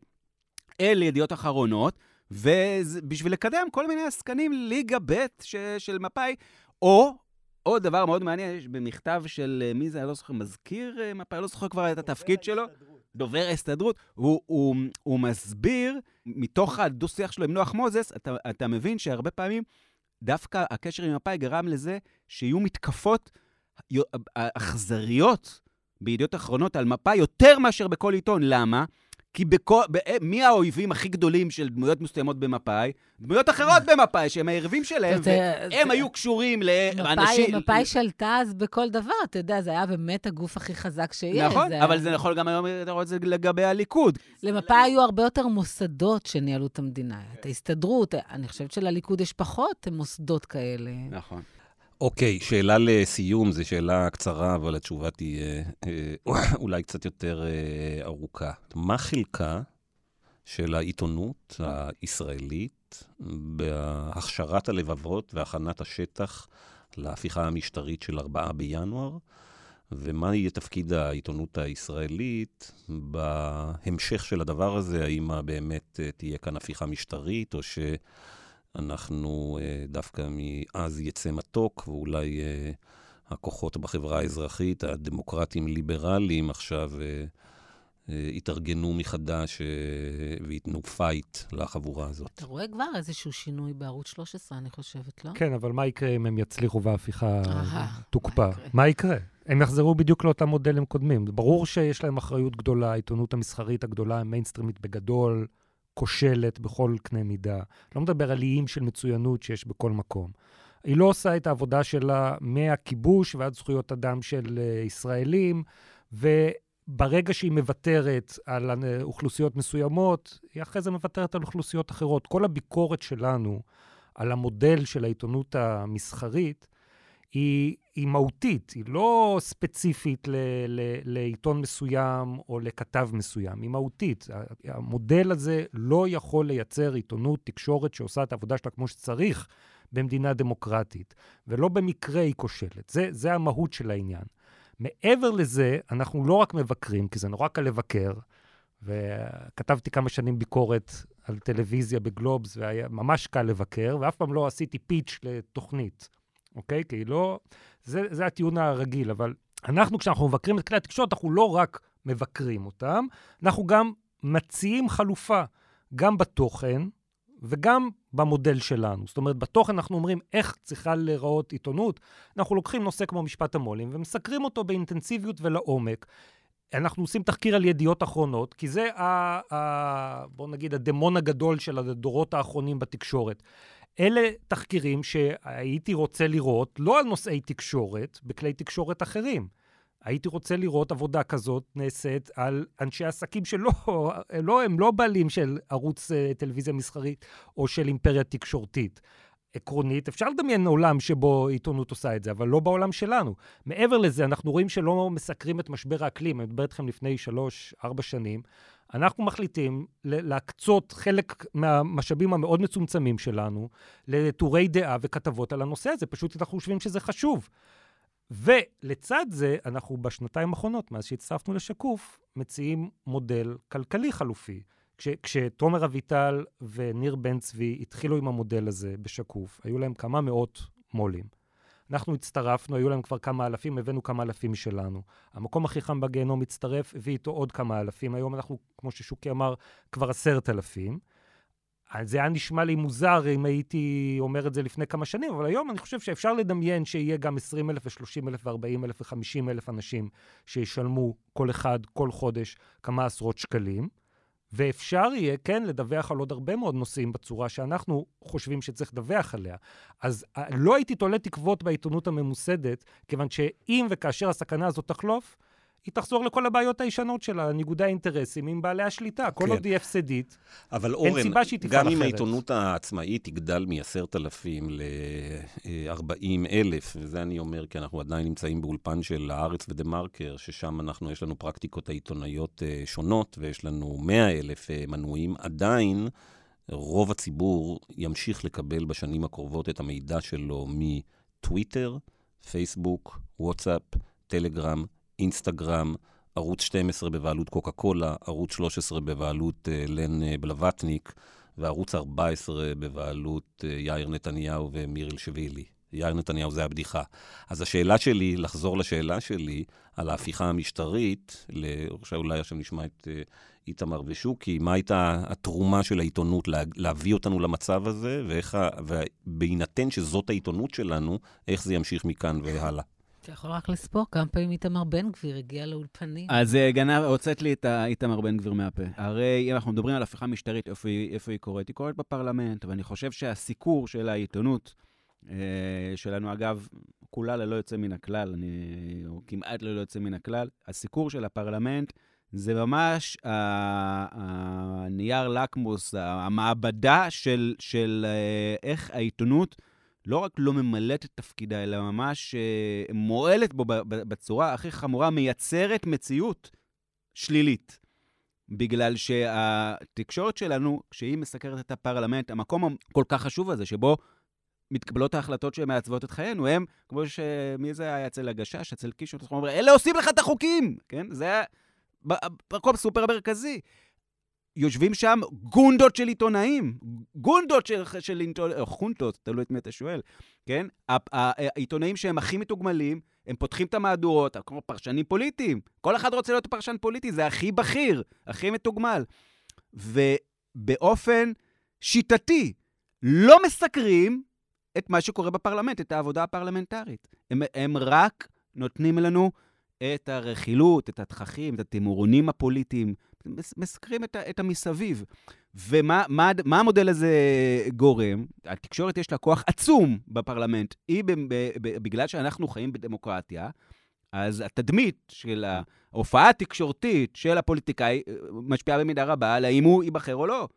אל ידיעות אחרונות, ובשביל לקדם כל מיני עסקנים ליגה ב' ש, של מפא"י, או, עוד דבר מאוד מעניין, יש במכתב של, אה, מי זה, אני לא זוכר, מזכיר אה, מפא"י, לא זוכר כבר את התפקיד שלו, דובר ההסתדרות, הוא, הוא, הוא מסביר, מתוך הדו-שיח שלו עם נוח מוזס, אתה, אתה מבין שהרבה פעמים דווקא הקשר עם מפא"י גרם לזה שיהיו מתקפות אכזריות בידיעות אחרונות על מפא"י יותר מאשר בכל עיתון. למה? כי בכל, ב, מי האויבים הכי גדולים של דמויות מסוימות במפא"י? דמויות אחרות במפא"י, שהם היריבים שלהם, והם היו קשורים לאנשים... מפא"י שלטה אז בכל דבר, אתה יודע, זה היה באמת הגוף הכי חזק שיש. נכון, זה... אבל זה נכון גם היום, רואה את זה לגבי הליכוד. למפא"י היו הרבה יותר מוסדות שניהלו את המדינה. את ההסתדרות, אני חושבת שלליכוד יש פחות מוסדות כאלה. נכון. אוקיי, שאלה לסיום, זו שאלה קצרה, אבל התשובה תהיה אה, אולי קצת יותר אה, ארוכה. מה חלקה של העיתונות הישראלית בהכשרת הלבבות והכנת השטח להפיכה המשטרית של 4 בינואר, ומה יהיה תפקיד העיתונות הישראלית בהמשך של הדבר הזה? האם באמת אה, תהיה כאן הפיכה משטרית, או ש... אנחנו דווקא מאז יצא מתוק, ואולי הכוחות בחברה האזרחית, הדמוקרטים-ליברליים, עכשיו יתארגנו מחדש וייתנו פייט לחבורה הזאת. אתה רואה כבר איזשהו שינוי בערוץ 13, אני חושבת, לא? כן, אבל מה יקרה אם הם יצליחו וההפיכה תוקפא? מה יקרה? הם יחזרו בדיוק לאותם מודלים קודמים. ברור שיש להם אחריות גדולה, העיתונות המסחרית הגדולה, המיינסטרימית בגדול. כושלת בכל קנה מידה. לא מדבר על איים של מצוינות שיש בכל מקום. היא לא עושה את העבודה שלה מהכיבוש ועד זכויות אדם של uh, ישראלים, וברגע שהיא מוותרת על אוכלוסיות מסוימות, היא אחרי זה מוותרת על אוכלוסיות אחרות. כל הביקורת שלנו על המודל של העיתונות המסחרית, היא, היא מהותית, היא לא ספציפית ל, ל, לעיתון מסוים או לכתב מסוים, היא מהותית. המודל הזה לא יכול לייצר עיתונות, תקשורת שעושה את העבודה שלה כמו שצריך במדינה דמוקרטית, ולא במקרה היא כושלת. זה, זה המהות של העניין. מעבר לזה, אנחנו לא רק מבקרים, כי זה נורא קל לבקר, וכתבתי כמה שנים ביקורת על טלוויזיה בגלובס, והיה ממש קל לבקר, ואף פעם לא עשיתי פיץ' לתוכנית. אוקיי? כי לא... זה, זה הטיעון הרגיל, אבל אנחנו, כשאנחנו מבקרים את כלי התקשורת, אנחנו לא רק מבקרים אותם, אנחנו גם מציעים חלופה, גם בתוכן וגם במודל שלנו. זאת אומרת, בתוכן אנחנו אומרים איך צריכה להיראות עיתונות. אנחנו לוקחים נושא כמו משפט המו"לים ומסקרים אותו באינטנסיביות ולעומק. אנחנו עושים תחקיר על ידיעות אחרונות, כי זה, ה, ה, בוא נגיד, הדמון הגדול של הדורות האחרונים בתקשורת. אלה תחקירים שהייתי רוצה לראות, לא על נושאי תקשורת, בכלי תקשורת אחרים. הייתי רוצה לראות עבודה כזאת נעשית על אנשי עסקים שלא, לא, הם לא בעלים של ערוץ uh, טלוויזיה מסחרית או של אימפריה תקשורתית. עקרונית, אפשר לדמיין עולם שבו עיתונות עושה את זה, אבל לא בעולם שלנו. מעבר לזה, אנחנו רואים שלא מסקרים את משבר האקלים, אני מדבר איתכם לפני שלוש, ארבע שנים. אנחנו מחליטים להקצות חלק מהמשאבים המאוד מצומצמים שלנו לטורי דעה וכתבות על הנושא הזה, פשוט אנחנו חושבים שזה חשוב. ולצד זה, אנחנו בשנתיים האחרונות, מאז שהצטרפנו לשקוף, מציעים מודל כלכלי חלופי. כש, כשתומר אביטל וניר בן צבי התחילו עם המודל הזה בשקוף, היו להם כמה מאות מו"לים. אנחנו הצטרפנו, היו להם כבר כמה אלפים, הבאנו כמה אלפים משלנו. המקום הכי חם בגיהנום הצטרף, הביא איתו עוד כמה אלפים. היום אנחנו, כמו ששוקי אמר, כבר עשרת אלפים. זה היה נשמע לי מוזר אם הייתי אומר את זה לפני כמה שנים, אבל היום אני חושב שאפשר לדמיין שיהיה גם 20 אלף ו-30 אלף ו-40 אלף ו-50 אלף אנשים שישלמו כל אחד, כל חודש, כמה עשרות שקלים. ואפשר יהיה, כן, לדווח על עוד הרבה מאוד נושאים בצורה שאנחנו חושבים שצריך לדווח עליה. אז אה, לא הייתי תולה תקוות בעיתונות הממוסדת, כיוון שאם וכאשר הסכנה הזאת תחלוף, היא תחזור לכל הבעיות הישנות שלה, ניגודי האינטרסים עם בעלי השליטה. כל כן. עוד היא הפסדית, אבל אורן, אין סיבה שהיא תפעל אחרת. גם אם העיתונות העצמאית תגדל מ-10,000 ל-40,000, וזה אני אומר כי אנחנו עדיין נמצאים באולפן של הארץ ודה-מרקר, ששם אנחנו, יש לנו פרקטיקות העיתונאיות אה, שונות, ויש לנו 100,000 אה, מנויים, עדיין רוב הציבור ימשיך לקבל בשנים הקרובות את המידע שלו מטוויטר, פייסבוק, וואטסאפ, טלגרם, אינסטגרם, ערוץ 12 בבעלות קוקה קולה, ערוץ 13 בבעלות uh, לן uh, בלווטניק, וערוץ 14 בבעלות uh, יאיר נתניהו ומיריל שבילי. יאיר נתניהו זה הבדיחה. אז השאלה שלי, לחזור לשאלה שלי על ההפיכה המשטרית, עכשיו אולי עכשיו נשמע את uh, איתמר ושוקי, מה הייתה התרומה של העיתונות לה, להביא אותנו למצב הזה, ואיך, ובהינתן שזאת העיתונות שלנו, איך זה ימשיך מכאן והלאה. אתה יכול רק לספור כמה פעמים איתמר בן גביר הגיע לאולפנים. אז אה, גנב, הוצאת לי את איתמר בן גביר מהפה. הרי אם אנחנו מדברים על הפיכה משטרית, איפה היא, איפה היא קורית? היא קורית בפרלמנט, ואני חושב שהסיקור של העיתונות, אה, שלנו, אגב, כולה ללא יוצא מן הכלל, אני, או כמעט ללא יוצא מן הכלל, הסיקור של הפרלמנט זה ממש הנייר לקמוס, המעבדה של, של אה, איך העיתונות לא רק לא ממלאת את תפקידה, אלא ממש uh, מועלת בו בצורה הכי חמורה, מייצרת מציאות שלילית. בגלל שהתקשורת שלנו, כשהיא מסקרת את הפרלמנט, המקום הכל כך חשוב הזה, שבו מתקבלות ההחלטות שמעצבות את חיינו, הם, כמו ש... מי זה היה אצל הגשש, אצל קישוט, אלה עושים לך את החוקים, כן? זה היה מקום סופר מרכזי. יושבים שם גונדות של עיתונאים, גונדות של, של עיתונאים, או חונטות, תלוי את מי אתה שואל, כן? העיתונאים שהם הכי מתוגמלים, הם פותחים את המהדורות, כמו פרשנים פוליטיים. כל אחד רוצה להיות פרשן פוליטי, זה הכי בכיר, הכי מתוגמל. ובאופן שיטתי, לא מסקרים את מה שקורה בפרלמנט, את העבודה הפרלמנטרית. הם, הם רק נותנים לנו את הרכילות, את התככים, את התימורונים הפוליטיים, מסקרים את, את המסביב. ומה מה, מה המודל הזה גורם? התקשורת יש לה כוח עצום בפרלמנט. היא, ב, ב, ב, בגלל שאנחנו חיים בדמוקרטיה, אז התדמית של ההופעה התקשורתית של הפוליטיקאי אה, משפיעה במידה רבה על האם הוא ייבחר או לא.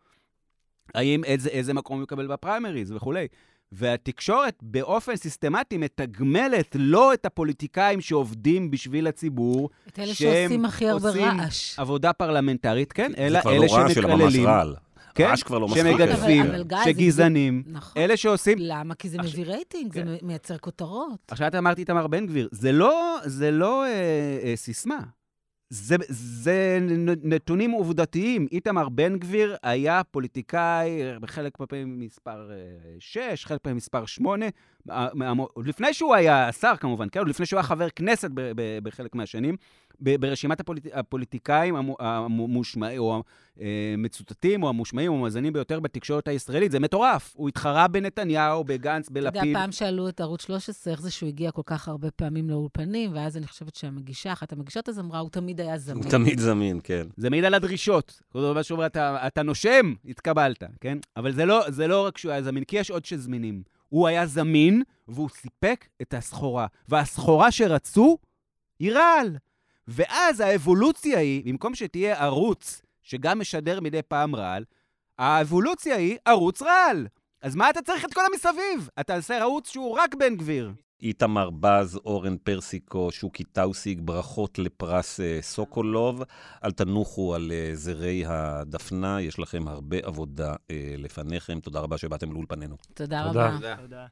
האם, איזה, איזה מקום הוא יקבל בפריימריז וכולי. והתקשורת באופן סיסטמטי מתגמלת לא את הפוליטיקאים שעובדים בשביל הציבור, את אלה שעושים הכי הרבה רעש. עבודה פרלמנטרית, כן, אלא אלה שמקללים. זה כבר לא רעש, זה ממש רעל. כן, רעש כבר לא מספיק. שמגדפים, שגזענים, נכון. אלה שעושים... למה? כי זה מביא רייטינג, זה כן. מייצר כותרות. עכשיו את אמרת איתמר בן גביר, זה לא, זה לא אה, אה, סיסמה. זה, זה נתונים עובדתיים. איתמר בן גביר היה פוליטיקאי, בחלק פעמים מספר 6, אה, חלק פעמים מספר 8, לפני שהוא היה שר כמובן, כן? לפני שהוא היה חבר כנסת בחלק מהשנים. ברשימת הפוליט... הפוליטיקאים המושמעים, או המצוטטים, או המושמעים, או המאזנים ביותר בתקשורת הישראלית. זה מטורף. הוא התחרה בנתניהו, בגנץ, בלפיד. אתה יודע, פעם שאלו את ערוץ 13, איך זה שהוא הגיע כל כך הרבה פעמים לאולפנים, ואז אני חושבת שהמגישה, אחת המגישות אז אמרה, הוא תמיד היה זמין. הוא תמיד זמין, כן. זה מעיד על הדרישות. זאת אומרת, שאומר, אתה, אתה נושם, התקבלת, כן? אבל זה לא, זה לא רק שהוא היה זמין, כי יש עוד שזמינים. הוא היה זמין, והוא סיפק את הסחורה. והסחורה שרצו, היא רעל. ואז האבולוציה היא, במקום שתהיה ערוץ שגם משדר מדי פעם רעל, האבולוציה היא ערוץ רעל. אז מה אתה צריך את כל המסביב? אתה עושה ערוץ שהוא רק בן גביר. איתמר בז, אורן פרסיקו, שוקי טאוסיג, ברכות לפרס אה, סוקולוב. אל תנוחו על אה, זרי הדפנה, יש לכם הרבה עבודה אה, לפניכם. תודה רבה שבאתם לאולפנינו. תודה תודה. רבה. תודה.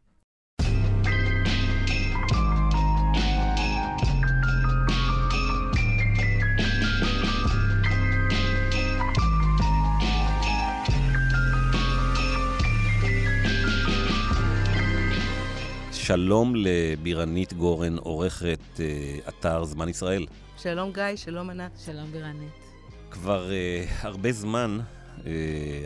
שלום לבירנית גורן, עורכת אה, אתר זמן ישראל. שלום גיא, שלום ענת. שלום בירנית. כבר uh, הרבה זמן uh,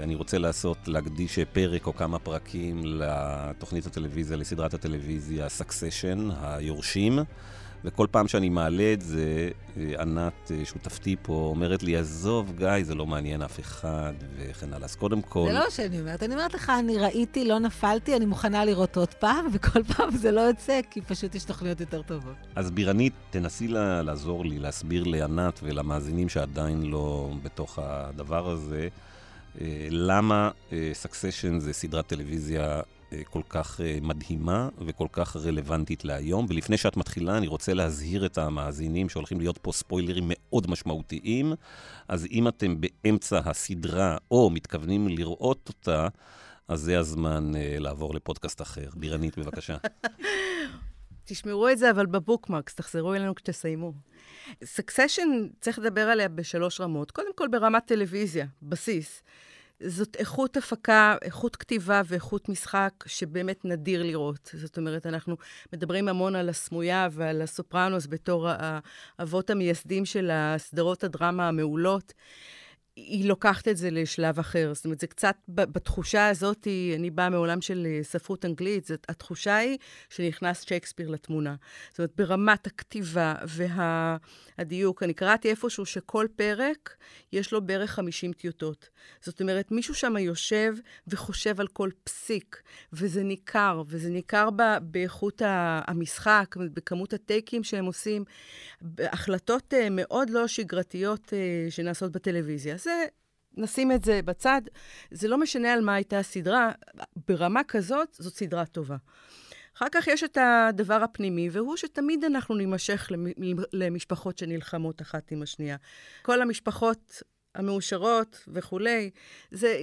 אני רוצה לעשות, להקדיש פרק או כמה פרקים לתוכנית הטלוויזיה, לסדרת הטלוויזיה Succession, היורשים. וכל פעם שאני מעלה את זה, אה, ענת, אה, שותפתי פה, אומרת לי, עזוב, גיא, זה לא מעניין אף אחד, וכן הלאה. אז קודם כל... זה לא שאני אומרת, אני אומרת לך, אני ראיתי, לא נפלתי, אני מוכנה לראות עוד פעם, וכל פעם זה לא יוצא, כי פשוט יש תוכניות יותר טובות. אז בירנית, תנסי לה, לעזור לי, להסביר לענת ולמאזינים שעדיין לא בתוך הדבר הזה, אה, למה סקסשן זה סדרת טלוויזיה כל כך אה, מדהימה וכל כך רלוונטית להיום. ולפני שאת מתחילה, אני רוצה להזהיר את המאזינים שהולכים להיות פה ספוילרים מאוד משמעותיים. אז אם אתם באמצע הסדרה או מתכוונים לראות אותה, אז זה הזמן uh, לעבור לפודקאסט אחר. בירנית, בבקשה. תשמרו את זה, אבל בבוקמרקס, תחזרו אלינו כשתסיימו. סקסשן, צריך לדבר עליה בשלוש רמות. קודם כל ברמת טלוויזיה, בסיס. זאת איכות הפקה, איכות כתיבה ואיכות משחק שבאמת נדיר לראות. זאת אומרת, אנחנו מדברים המון על הסמויה ועל הסופרנוס בתור האבות המייסדים של הסדרות הדרמה המעולות. היא לוקחת את זה לשלב אחר. זאת אומרת, זה קצת, בתחושה הזאת, אני באה מעולם של אה, ספרות אנגלית, זאת, התחושה היא שנכנס שייקספיר לתמונה. זאת אומרת, ברמת הכתיבה והדיוק, אני קראתי איפשהו שכל פרק, יש לו בערך 50 טיוטות. זאת אומרת, מישהו שם יושב וחושב על כל פסיק, וזה ניכר, וזה ניכר ב, באיכות המשחק, בכמות הטייקים שהם עושים, החלטות אה, מאוד לא שגרתיות אה, שנעשות בטלוויזיה. זה, נשים את זה בצד. זה לא משנה על מה הייתה הסדרה, ברמה כזאת, זאת סדרה טובה. אחר כך יש את הדבר הפנימי, והוא שתמיד אנחנו נימשך למשפחות שנלחמות אחת עם השנייה. כל המשפחות המאושרות וכולי, זה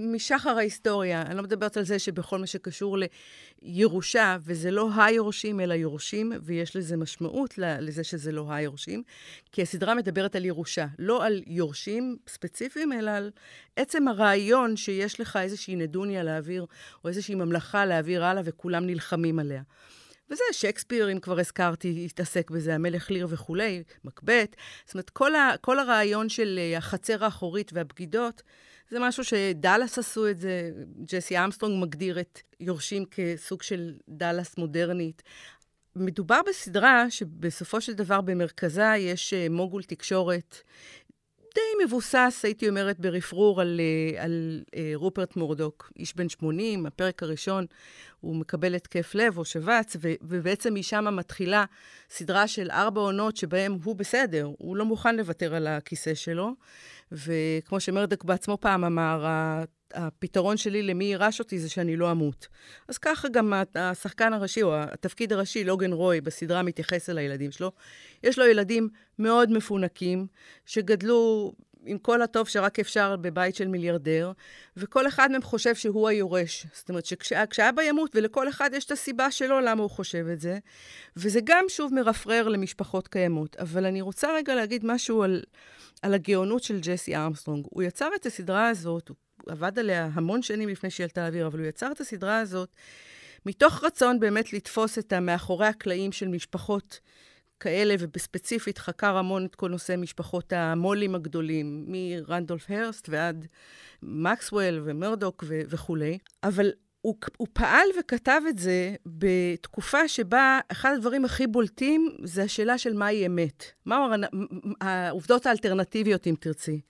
משחר ההיסטוריה. אני לא מדברת על זה שבכל מה שקשור לירושה, וזה לא היורשים, אלא יורשים, ויש לזה משמעות לזה שזה לא היורשים, כי הסדרה מדברת על ירושה, לא על יורשים ספציפיים, אלא על עצם הרעיון שיש לך איזושהי נדוניה להעביר, או איזושהי ממלכה להעביר הלאה, וכולם נלחמים עליה. וזה, שייקספיר, אם כבר הזכרתי, התעסק בזה, המלך ליר וכולי, מקבט. זאת אומרת, כל, ה, כל הרעיון של אה, החצר האחורית והבגידות, זה משהו שדאלאס עשו את זה, ג'סי אמסטרונג מגדיר את יורשים כסוג של דאלאס מודרנית. מדובר בסדרה שבסופו של דבר במרכזה יש אה, מוגול תקשורת די מבוסס, הייתי אומרת, ברפרור על, אה, על, על רופרט מורדוק, איש בן 80, הפרק הראשון הוא מקבל התקף לב או שבץ, ו- ובעצם משם מתחילה סדרה של ארבע עונות שבהן הוא בסדר, הוא לא מוכן לוותר על הכיסא שלו. וכמו שמרדק בעצמו פעם אמר, הפתרון שלי למי יירש אותי זה שאני לא אמות. אז ככה גם השחקן הראשי, או התפקיד הראשי, לוגן רוי, בסדרה מתייחס אל הילדים שלו. יש לו ילדים מאוד מפונקים, שגדלו עם כל הטוב שרק אפשר בבית של מיליארדר, וכל אחד מהם חושב שהוא היורש. זאת אומרת שכשאבא ימות, ולכל אחד יש את הסיבה שלו למה הוא חושב את זה, וזה גם שוב מרפרר למשפחות קיימות. אבל אני רוצה רגע להגיד משהו על, על הגאונות של ג'סי ארמסטרונג. הוא יצר את הסדרה הזאת, הוא עבד עליה המון שנים לפני שהיא עלתה לאוויר, אבל הוא יצר את הסדרה הזאת מתוך רצון באמת לתפוס את המאחורי הקלעים של משפחות כאלה, ובספציפית חקר המון את כל נושא משפחות המו"לים הגדולים, מרנדולף הרסט ועד מקסוול ומרדוק ו- וכולי. אבל הוא, הוא פעל וכתב את זה בתקופה שבה אחד הדברים הכי בולטים זה השאלה של מהי אמת. מהו העובדות האלטרנטיביות, אם תרצי.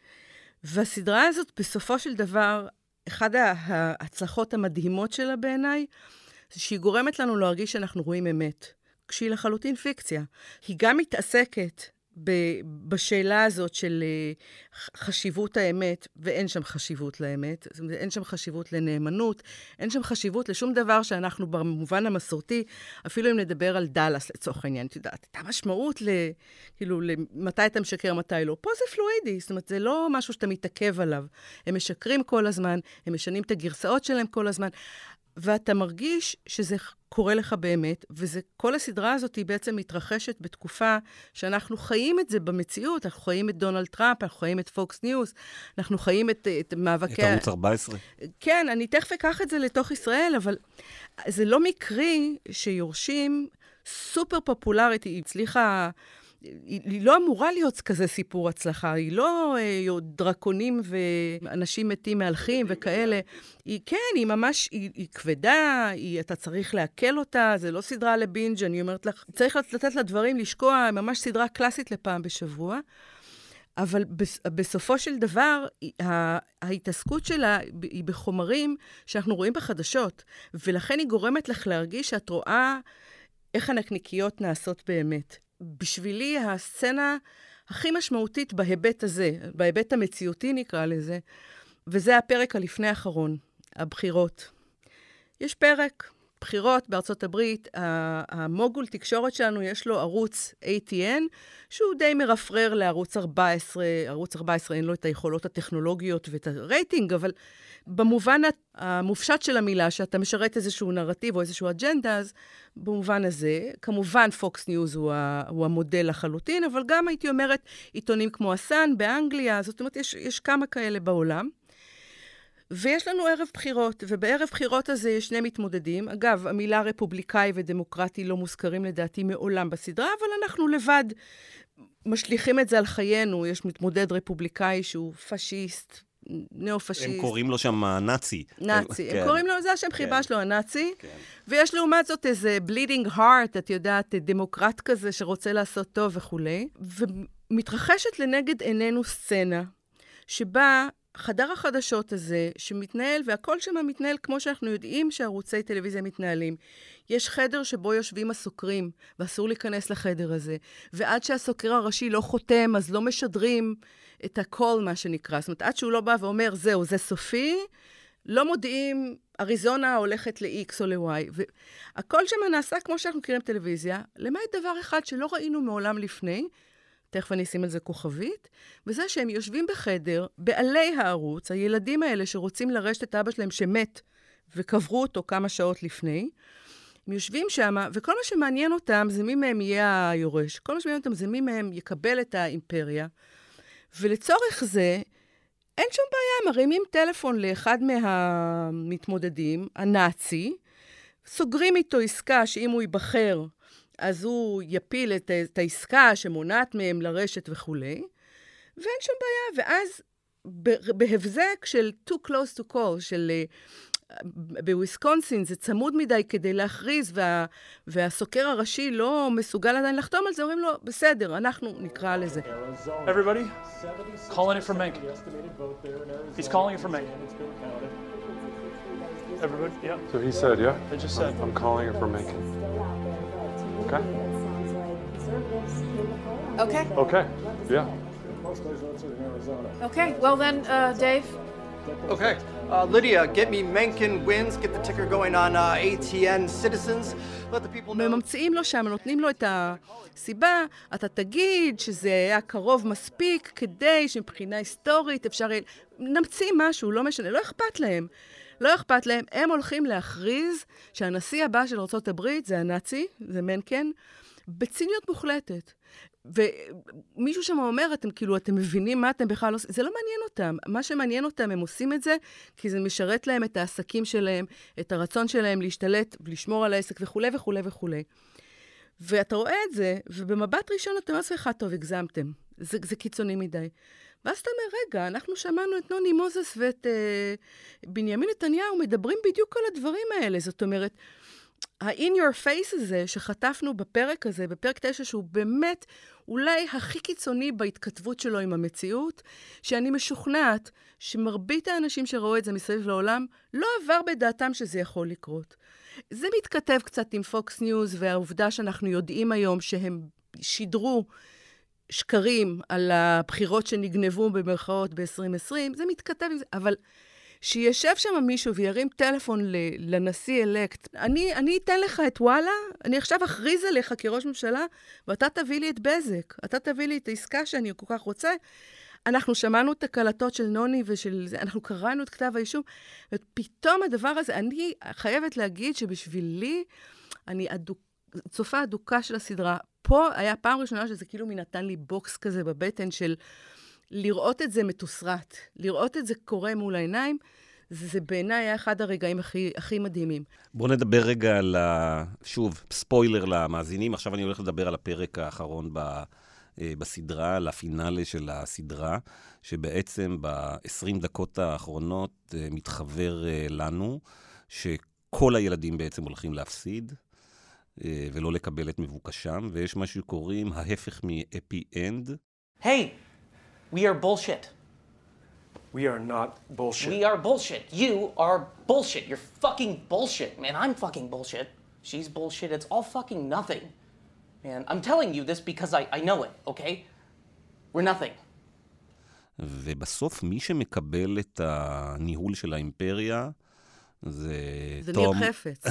והסדרה הזאת, בסופו של דבר, אחת ההצלחות המדהימות שלה בעיניי, זה שהיא גורמת לנו להרגיש שאנחנו רואים אמת. כשהיא לחלוטין פיקציה. היא גם מתעסקת בשאלה הזאת של אה, חשיבות האמת, ואין שם חשיבות לאמת, אין שם חשיבות לנאמנות, אין שם חשיבות לשום דבר שאנחנו במובן המסורתי, אפילו אם נדבר על דאלאס לצורך העניין, את יודעת, את המשמעות ל... כאילו, מתי אתה משקר, מתי לא. פה זה פלואידי, זאת אומרת, זה לא משהו שאתה מתעכב עליו. הם משקרים כל הזמן, הם משנים את הגרסאות שלהם כל הזמן. ואתה מרגיש שזה קורה לך באמת, וכל הסדרה הזאת היא בעצם מתרחשת בתקופה שאנחנו חיים את זה במציאות, אנחנו חיים את דונלד טראמפ, אנחנו חיים את פוקס ניוז, אנחנו חיים את, את מאבקי... את ערוץ 14. כן, אני תכף אקח את זה לתוך ישראל, אבל זה לא מקרי שיורשים סופר פופולרית, היא הצליחה... היא, היא לא אמורה להיות כזה סיפור הצלחה, היא לא אה, דרקונים ואנשים מתים מהלכים וכאלה. היא כן, היא ממש, היא, היא כבדה, היא, אתה צריך לעכל אותה, זה לא סדרה לבינג', אני אומרת לך, צריך לתת לה דברים לשקוע, ממש סדרה קלאסית לפעם בשבוע. אבל בסופו של דבר, ההתעסקות שלה היא בחומרים שאנחנו רואים בחדשות, ולכן היא גורמת לך להרגיש שאת רואה איך הנקניקיות נעשות באמת. בשבילי הסצנה הכי משמעותית בהיבט הזה, בהיבט המציאותי נקרא לזה, וזה הפרק הלפני האחרון, הבחירות. יש פרק, בחירות בארצות הברית, המוגול תקשורת שלנו, יש לו ערוץ ATN, שהוא די מרפרר לערוץ 14. ערוץ 14 אין לו את היכולות הטכנולוגיות ואת הרייטינג, אבל במובן המופשט של המילה, שאתה משרת איזשהו נרטיב או איזשהו אג'נדה, אז במובן הזה, כמובן פוקס ניוז הוא, הוא המודל לחלוטין, אבל גם הייתי אומרת עיתונים כמו הסאן באנגליה, זאת אומרת, יש, יש כמה כאלה בעולם. ויש לנו ערב בחירות, ובערב בחירות הזה יש שני מתמודדים. אגב, המילה רפובליקאי ודמוקרטי לא מוזכרים לדעתי מעולם בסדרה, אבל אנחנו לבד משליכים את זה על חיינו. יש מתמודד רפובליקאי שהוא פשיסט, ניאו-פשיסט. הם קוראים לו שם נאצי. נאצי. הם, כן. קוראים לו, זה השם כן. חיבה שלו, הנאצי. כן. ויש לעומת זאת איזה bleeding heart, את יודעת, דמוקרט כזה שרוצה לעשות טוב וכולי. ומתרחשת לנגד עינינו סצנה שבה חדר החדשות הזה, שמתנהל, והכל שם מתנהל כמו שאנחנו יודעים שערוצי טלוויזיה מתנהלים. יש חדר שבו יושבים הסוקרים, ואסור להיכנס לחדר הזה. ועד שהסוקר הראשי לא חותם, אז לא משדרים את הכל, מה שנקרא. זאת אומרת, עד שהוא לא בא ואומר, זהו, זה סופי, לא מודיעים, אריזונה הולכת ל-X או ל-Y. והכל שם נעשה כמו שאנחנו מכירים טלוויזיה, למעט דבר אחד שלא ראינו מעולם לפני, תכף אני אשים על זה כוכבית, וזה שהם יושבים בחדר, בעלי הערוץ, הילדים האלה שרוצים לרשת את אבא שלהם שמת, וקברו אותו כמה שעות לפני, הם יושבים שם, וכל מה שמעניין אותם זה מי מהם יהיה היורש. כל מה שמעניין אותם זה מי מהם יקבל את האימפריה. ולצורך זה, אין שום בעיה, מרימים טלפון לאחד מהמתמודדים, הנאצי, סוגרים איתו עסקה שאם הוא ייבחר, אז הוא יפיל את, את העסקה שמונעת מהם לרשת וכולי, ואין שום בעיה. ואז בהבזק של too close to call, של... אה, בוויסקונסין זה צמוד מדי כדי להכריז, וה, והסוקר הראשי לא מסוגל עדיין לחתום על זה, אומרים לו, בסדר, אנחנו נקרא לזה. Everybody, calling it for Menk. He's calling it for Menk. Everybody, yeah. So he said, yeah? They just said. I'm calling it for Menk. Okay. Okay. Okay. Yeah. Okay. Well then, uh, Dave. Okay. Uh, Lydia, get me Mencken wins, get the ticker going on uh, ATN citizens, let the people know. ממציאים לו שם, נותנים לו את הסיבה, אתה תגיד שזה היה קרוב מספיק כדי שמבחינה היסטורית אפשר... נמציא משהו, לא משנה, לא אכפת להם. לא אכפת להם, הם הולכים להכריז שהנשיא הבא של ארה"ב זה הנאצי, זה מנקן, בציניות מוחלטת. ומישהו שם אומר, אתם כאילו, אתם מבינים מה אתם בכלל עושים? זה לא מעניין אותם. מה שמעניין אותם, הם עושים את זה כי זה משרת להם את העסקים שלהם, את הרצון שלהם להשתלט, לשמור על העסק וכולי וכולי וכולי. ואתה רואה את זה, ובמבט ראשון אתה אומר לעצמך, טוב, הגזמתם. זה, זה קיצוני מדי. ואז אתה אומר, רגע, אנחנו שמענו את נוני מוזס ואת אה, בנימין נתניהו מדברים בדיוק על הדברים האלה. זאת אומרת, ה-in your face הזה שחטפנו בפרק הזה, בפרק 9, שהוא באמת אולי הכי קיצוני בהתכתבות שלו עם המציאות, שאני משוכנעת שמרבית האנשים שראו את זה מסביב לעולם, לא עבר בדעתם שזה יכול לקרות. זה מתכתב קצת עם פוקס ניוז והעובדה שאנחנו יודעים היום שהם שידרו שקרים על הבחירות שנגנבו במרכאות ב-2020, זה מתכתב עם זה, אבל שישב שם מישהו וירים טלפון לנשיא elect, אני, אני אתן לך את וואלה, אני עכשיו אכריז עליך כראש ממשלה, ואתה תביא לי את בזק, אתה תביא לי את העסקה שאני כל כך רוצה. אנחנו שמענו את הקלטות של נוני ושל זה, אנחנו קראנו את כתב האישום, ופתאום הדבר הזה, אני חייבת להגיד שבשבילי, אני אדוק, צופה אדוקה של הסדרה. פה היה פעם ראשונה שזה כאילו מישהו נתן לי בוקס כזה בבטן של לראות את זה מתוסרט, לראות את זה קורה מול העיניים. זה בעיניי היה אחד הרגעים הכי, הכי מדהימים. בואו נדבר רגע על, ה... שוב, ספוילר למאזינים. עכשיו אני הולך לדבר על הפרק האחרון ב... אה, בסדרה, לפינאלה של הסדרה, שבעצם ב-20 דקות האחרונות אה, מתחבר אה, לנו, שכל הילדים בעצם הולכים להפסיד. ולא לקבל את מבוקשם, ויש מה שקוראים ההפך מ-אפי-אנד. היי, we are bullshit. We are not bullshit. We are bullshit. You are bullshit. You're fucking bullshit, man. I'm fucking bullshit. She's bullshit. It's all fucking nothing. Man, I'm telling you this because I, I know it, okay? We're nothing. ובסוף מי שמקבל את הניהול של האימפריה זה, זה תום... ניר חפץ.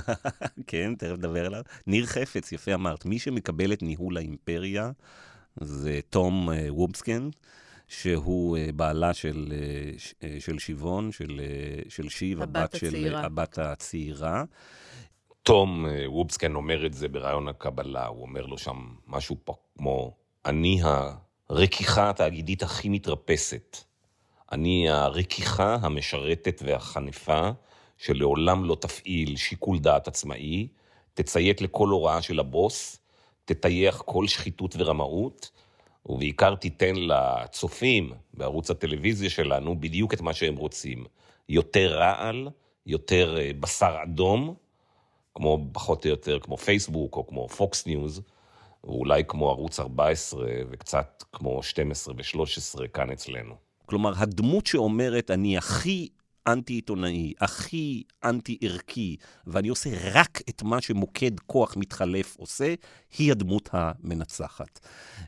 כן, תכף נדבר עליו. ניר חפץ, יפה אמרת. מי שמקבל את ניהול האימפריה זה תום uh, וובסקן, שהוא uh, בעלה של, uh, של שיבון, של, של שיב, הבת, הבת של הבת הצעירה. תום וובסקן אומר את זה ברעיון הקבלה, הוא אומר לו שם משהו פה כמו, אני הרכיכה התאגידית הכי מתרפסת. אני הרכיכה המשרתת והחנפה, שלעולם לא תפעיל שיקול דעת עצמאי, תציית לכל הוראה של הבוס, תטייח כל שחיתות ורמאות, ובעיקר תיתן לצופים בערוץ הטלוויזיה שלנו בדיוק את מה שהם רוצים. יותר רעל, יותר אה, בשר אדום, כמו פחות או יותר כמו פייסבוק או כמו פוקס ניוז, ואולי כמו ערוץ 14 וקצת כמו 12 ו-13 כאן אצלנו. כלומר, הדמות שאומרת, אני הכי אנטי-עיתונאי, הכי אנטי-ערכי, ואני עושה רק את מה שמוקד כוח מתחלף עושה, היא הדמות המנצחת.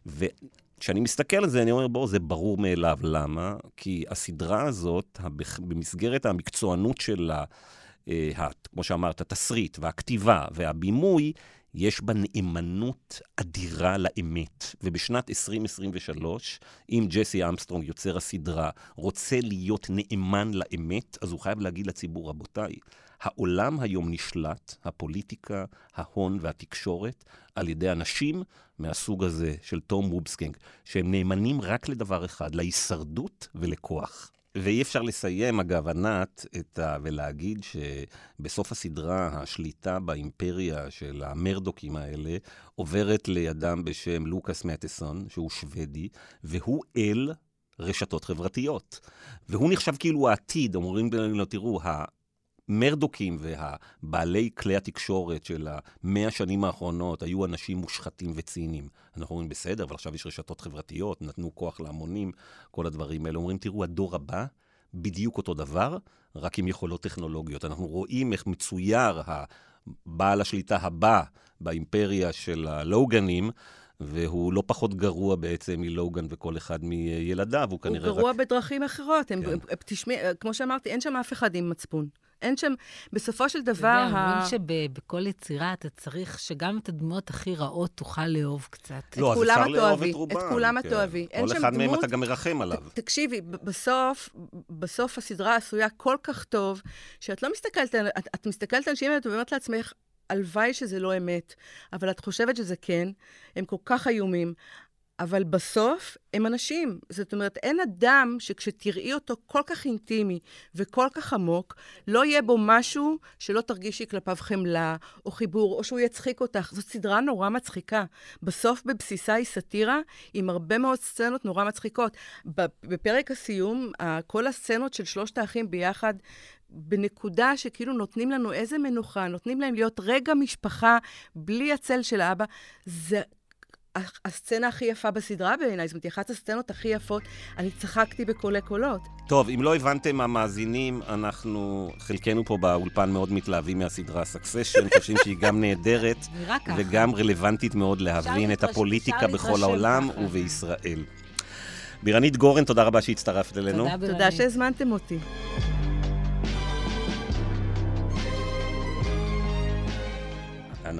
וכשאני מסתכל על זה, אני אומר, בואו, זה ברור מאליו. למה? כי הסדרה הזאת, במסגרת המקצוענות שלה, אה, כמו שאמרת, התסריט והכתיבה והבימוי, יש בה נאמנות אדירה לאמת. ובשנת 2023, אם ג'סי ארמסטרונג, יוצר הסדרה, רוצה להיות נאמן לאמת, אז הוא חייב להגיד לציבור, רבותיי, העולם היום נשלט, הפוליטיקה, ההון והתקשורת, על ידי אנשים מהסוג הזה של תום וומבסגנס, שהם נאמנים רק לדבר אחד, להישרדות ולכוח. ואי אפשר לסיים, אגב, ענת, ה... ולהגיד שבסוף הסדרה, השליטה באימפריה של המרדוקים האלה עוברת לידם בשם לוקאס מטסון, שהוא שוודי, והוא אל רשתות חברתיות. והוא נחשב כאילו העתיד, אומרים לו, תראו, המרדוקים והבעלי כלי התקשורת של המאה השנים האחרונות היו אנשים מושחתים וציניים. אנחנו אומרים, בסדר, אבל עכשיו יש רשתות חברתיות, נתנו כוח להמונים, כל הדברים האלה. אומרים, תראו, הדור הבא, בדיוק אותו דבר, רק עם יכולות טכנולוגיות. אנחנו רואים איך מצויר הבעל השליטה הבא באימפריה של הלוגנים, והוא לא פחות גרוע בעצם מלוגן וכל אחד מילדיו, הוא כנראה רק... הוא גרוע בדרכים אחרות. כן. הם, תשמע, כמו שאמרתי, אין שם אף אחד עם מצפון. אין שם, בסופו של דבר... אתה יודע, ה... אומרים שבכל יצירה אתה צריך שגם את הדמויות הכי רעות תוכל לאהוב קצת. לא, אז אפשר לאהוב את רובם. את כולם כן. את תאהבי. כל אחד דמות... מהם אתה גם מרחם עליו. תקשיבי, בסוף, בסוף הסדרה עשויה כל כך טוב, שאת לא מסתכלת, את, את מסתכלת על אנשים ואת אומרת לעצמך, הלוואי שזה לא אמת, אבל את חושבת שזה כן, הם כל כך איומים. אבל בסוף הם אנשים. זאת אומרת, אין אדם שכשתראי אותו כל כך אינטימי וכל כך עמוק, לא יהיה בו משהו שלא תרגישי כלפיו חמלה או חיבור, או שהוא יצחיק אותך. זאת סדרה נורא מצחיקה. בסוף בבסיסה היא סאטירה עם הרבה מאוד סצנות נורא מצחיקות. בפרק הסיום, כל הסצנות של שלושת האחים ביחד, בנקודה שכאילו נותנים לנו איזה מנוחה, נותנים להם להיות רגע משפחה בלי הצל של אבא, זה הסצנה הכי יפה בסדרה בעיניי, זאת אומרת, היא אחת הסצנות הכי יפות. אני צחקתי בקולי קולות. טוב, אם לא הבנתם, המאזינים, אנחנו, חלקנו פה באולפן מאוד מתלהבים מהסדרה סקסשן, חושבים שהיא גם נהדרת, וגם רלוונטית מאוד להבין את הפוליטיקה בכל העולם ובישראל. בירנית גורן, תודה רבה שהצטרפת אלינו. תודה, בירנית. תודה שהזמנתם אותי.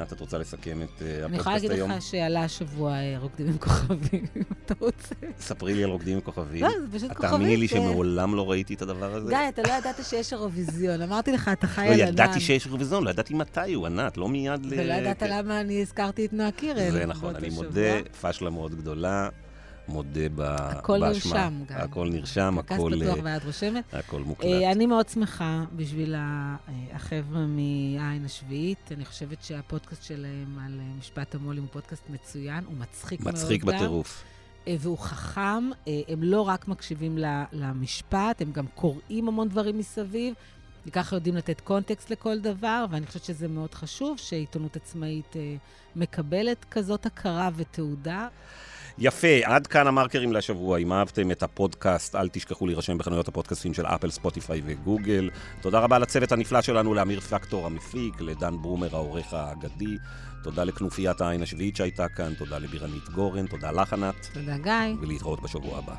ענת, את רוצה לסכם את הפודקאסט היום? אני יכולה להגיד לך שעלה השבוע אה, רוקדים עם כוכבים, אם אתה רוצה. ספרי לי על רוקדים עם כוכבים. לא, זה פשוט כוכבים. תאמיני לי שמעולם לא ראיתי את הדבר הזה. גיא, אתה לא ידעת שיש אירוויזיון. אמרתי לך, אתה חי על ענן. לא, ידעתי שיש אירוויזיון, לא ידעתי מתי הוא, ענת, לא מיד ל... ולא ידעת כן. למה אני הזכרתי את נועה קירל. זה נכון, אני מודה, פשלה מאוד גדולה. מודה באשמה. הכל נרשם גם. הכל נרשם, הכל... כרטיס פתוח ביד רושמת. הכל מוקלט. אה, אני מאוד שמחה בשביל אה, החבר'ה מהעין השביעית. אני חושבת שהפודקאסט שלהם על אה, משפט המו"לים הוא פודקאסט מצוין, הוא מצחיק מאוד מצחיק בטירוף. והוא חכם, הם לא רק מקשיבים למשפט, הם גם קוראים המון דברים מסביב, וככה יודעים לתת קונטקסט לכל דבר, ואני חושבת שזה מאוד חשוב שעיתונות עצמאית מקבלת כזאת הכרה ותעודה. יפה, עד כאן המרקרים לשבוע. אם אהבתם את הפודקאסט, אל תשכחו להירשם בחנויות הפודקאסטים של אפל, ספוטיפיי וגוגל. תודה רבה לצוות הנפלא שלנו, לאמיר פקטור המפיק, לדן ברומר העורך האגדי. תודה לכנופיית העין השביעית שהייתה כאן, תודה לבירנית גורן, תודה לך ענת. תודה גיא. ולהתראות בשבוע הבא.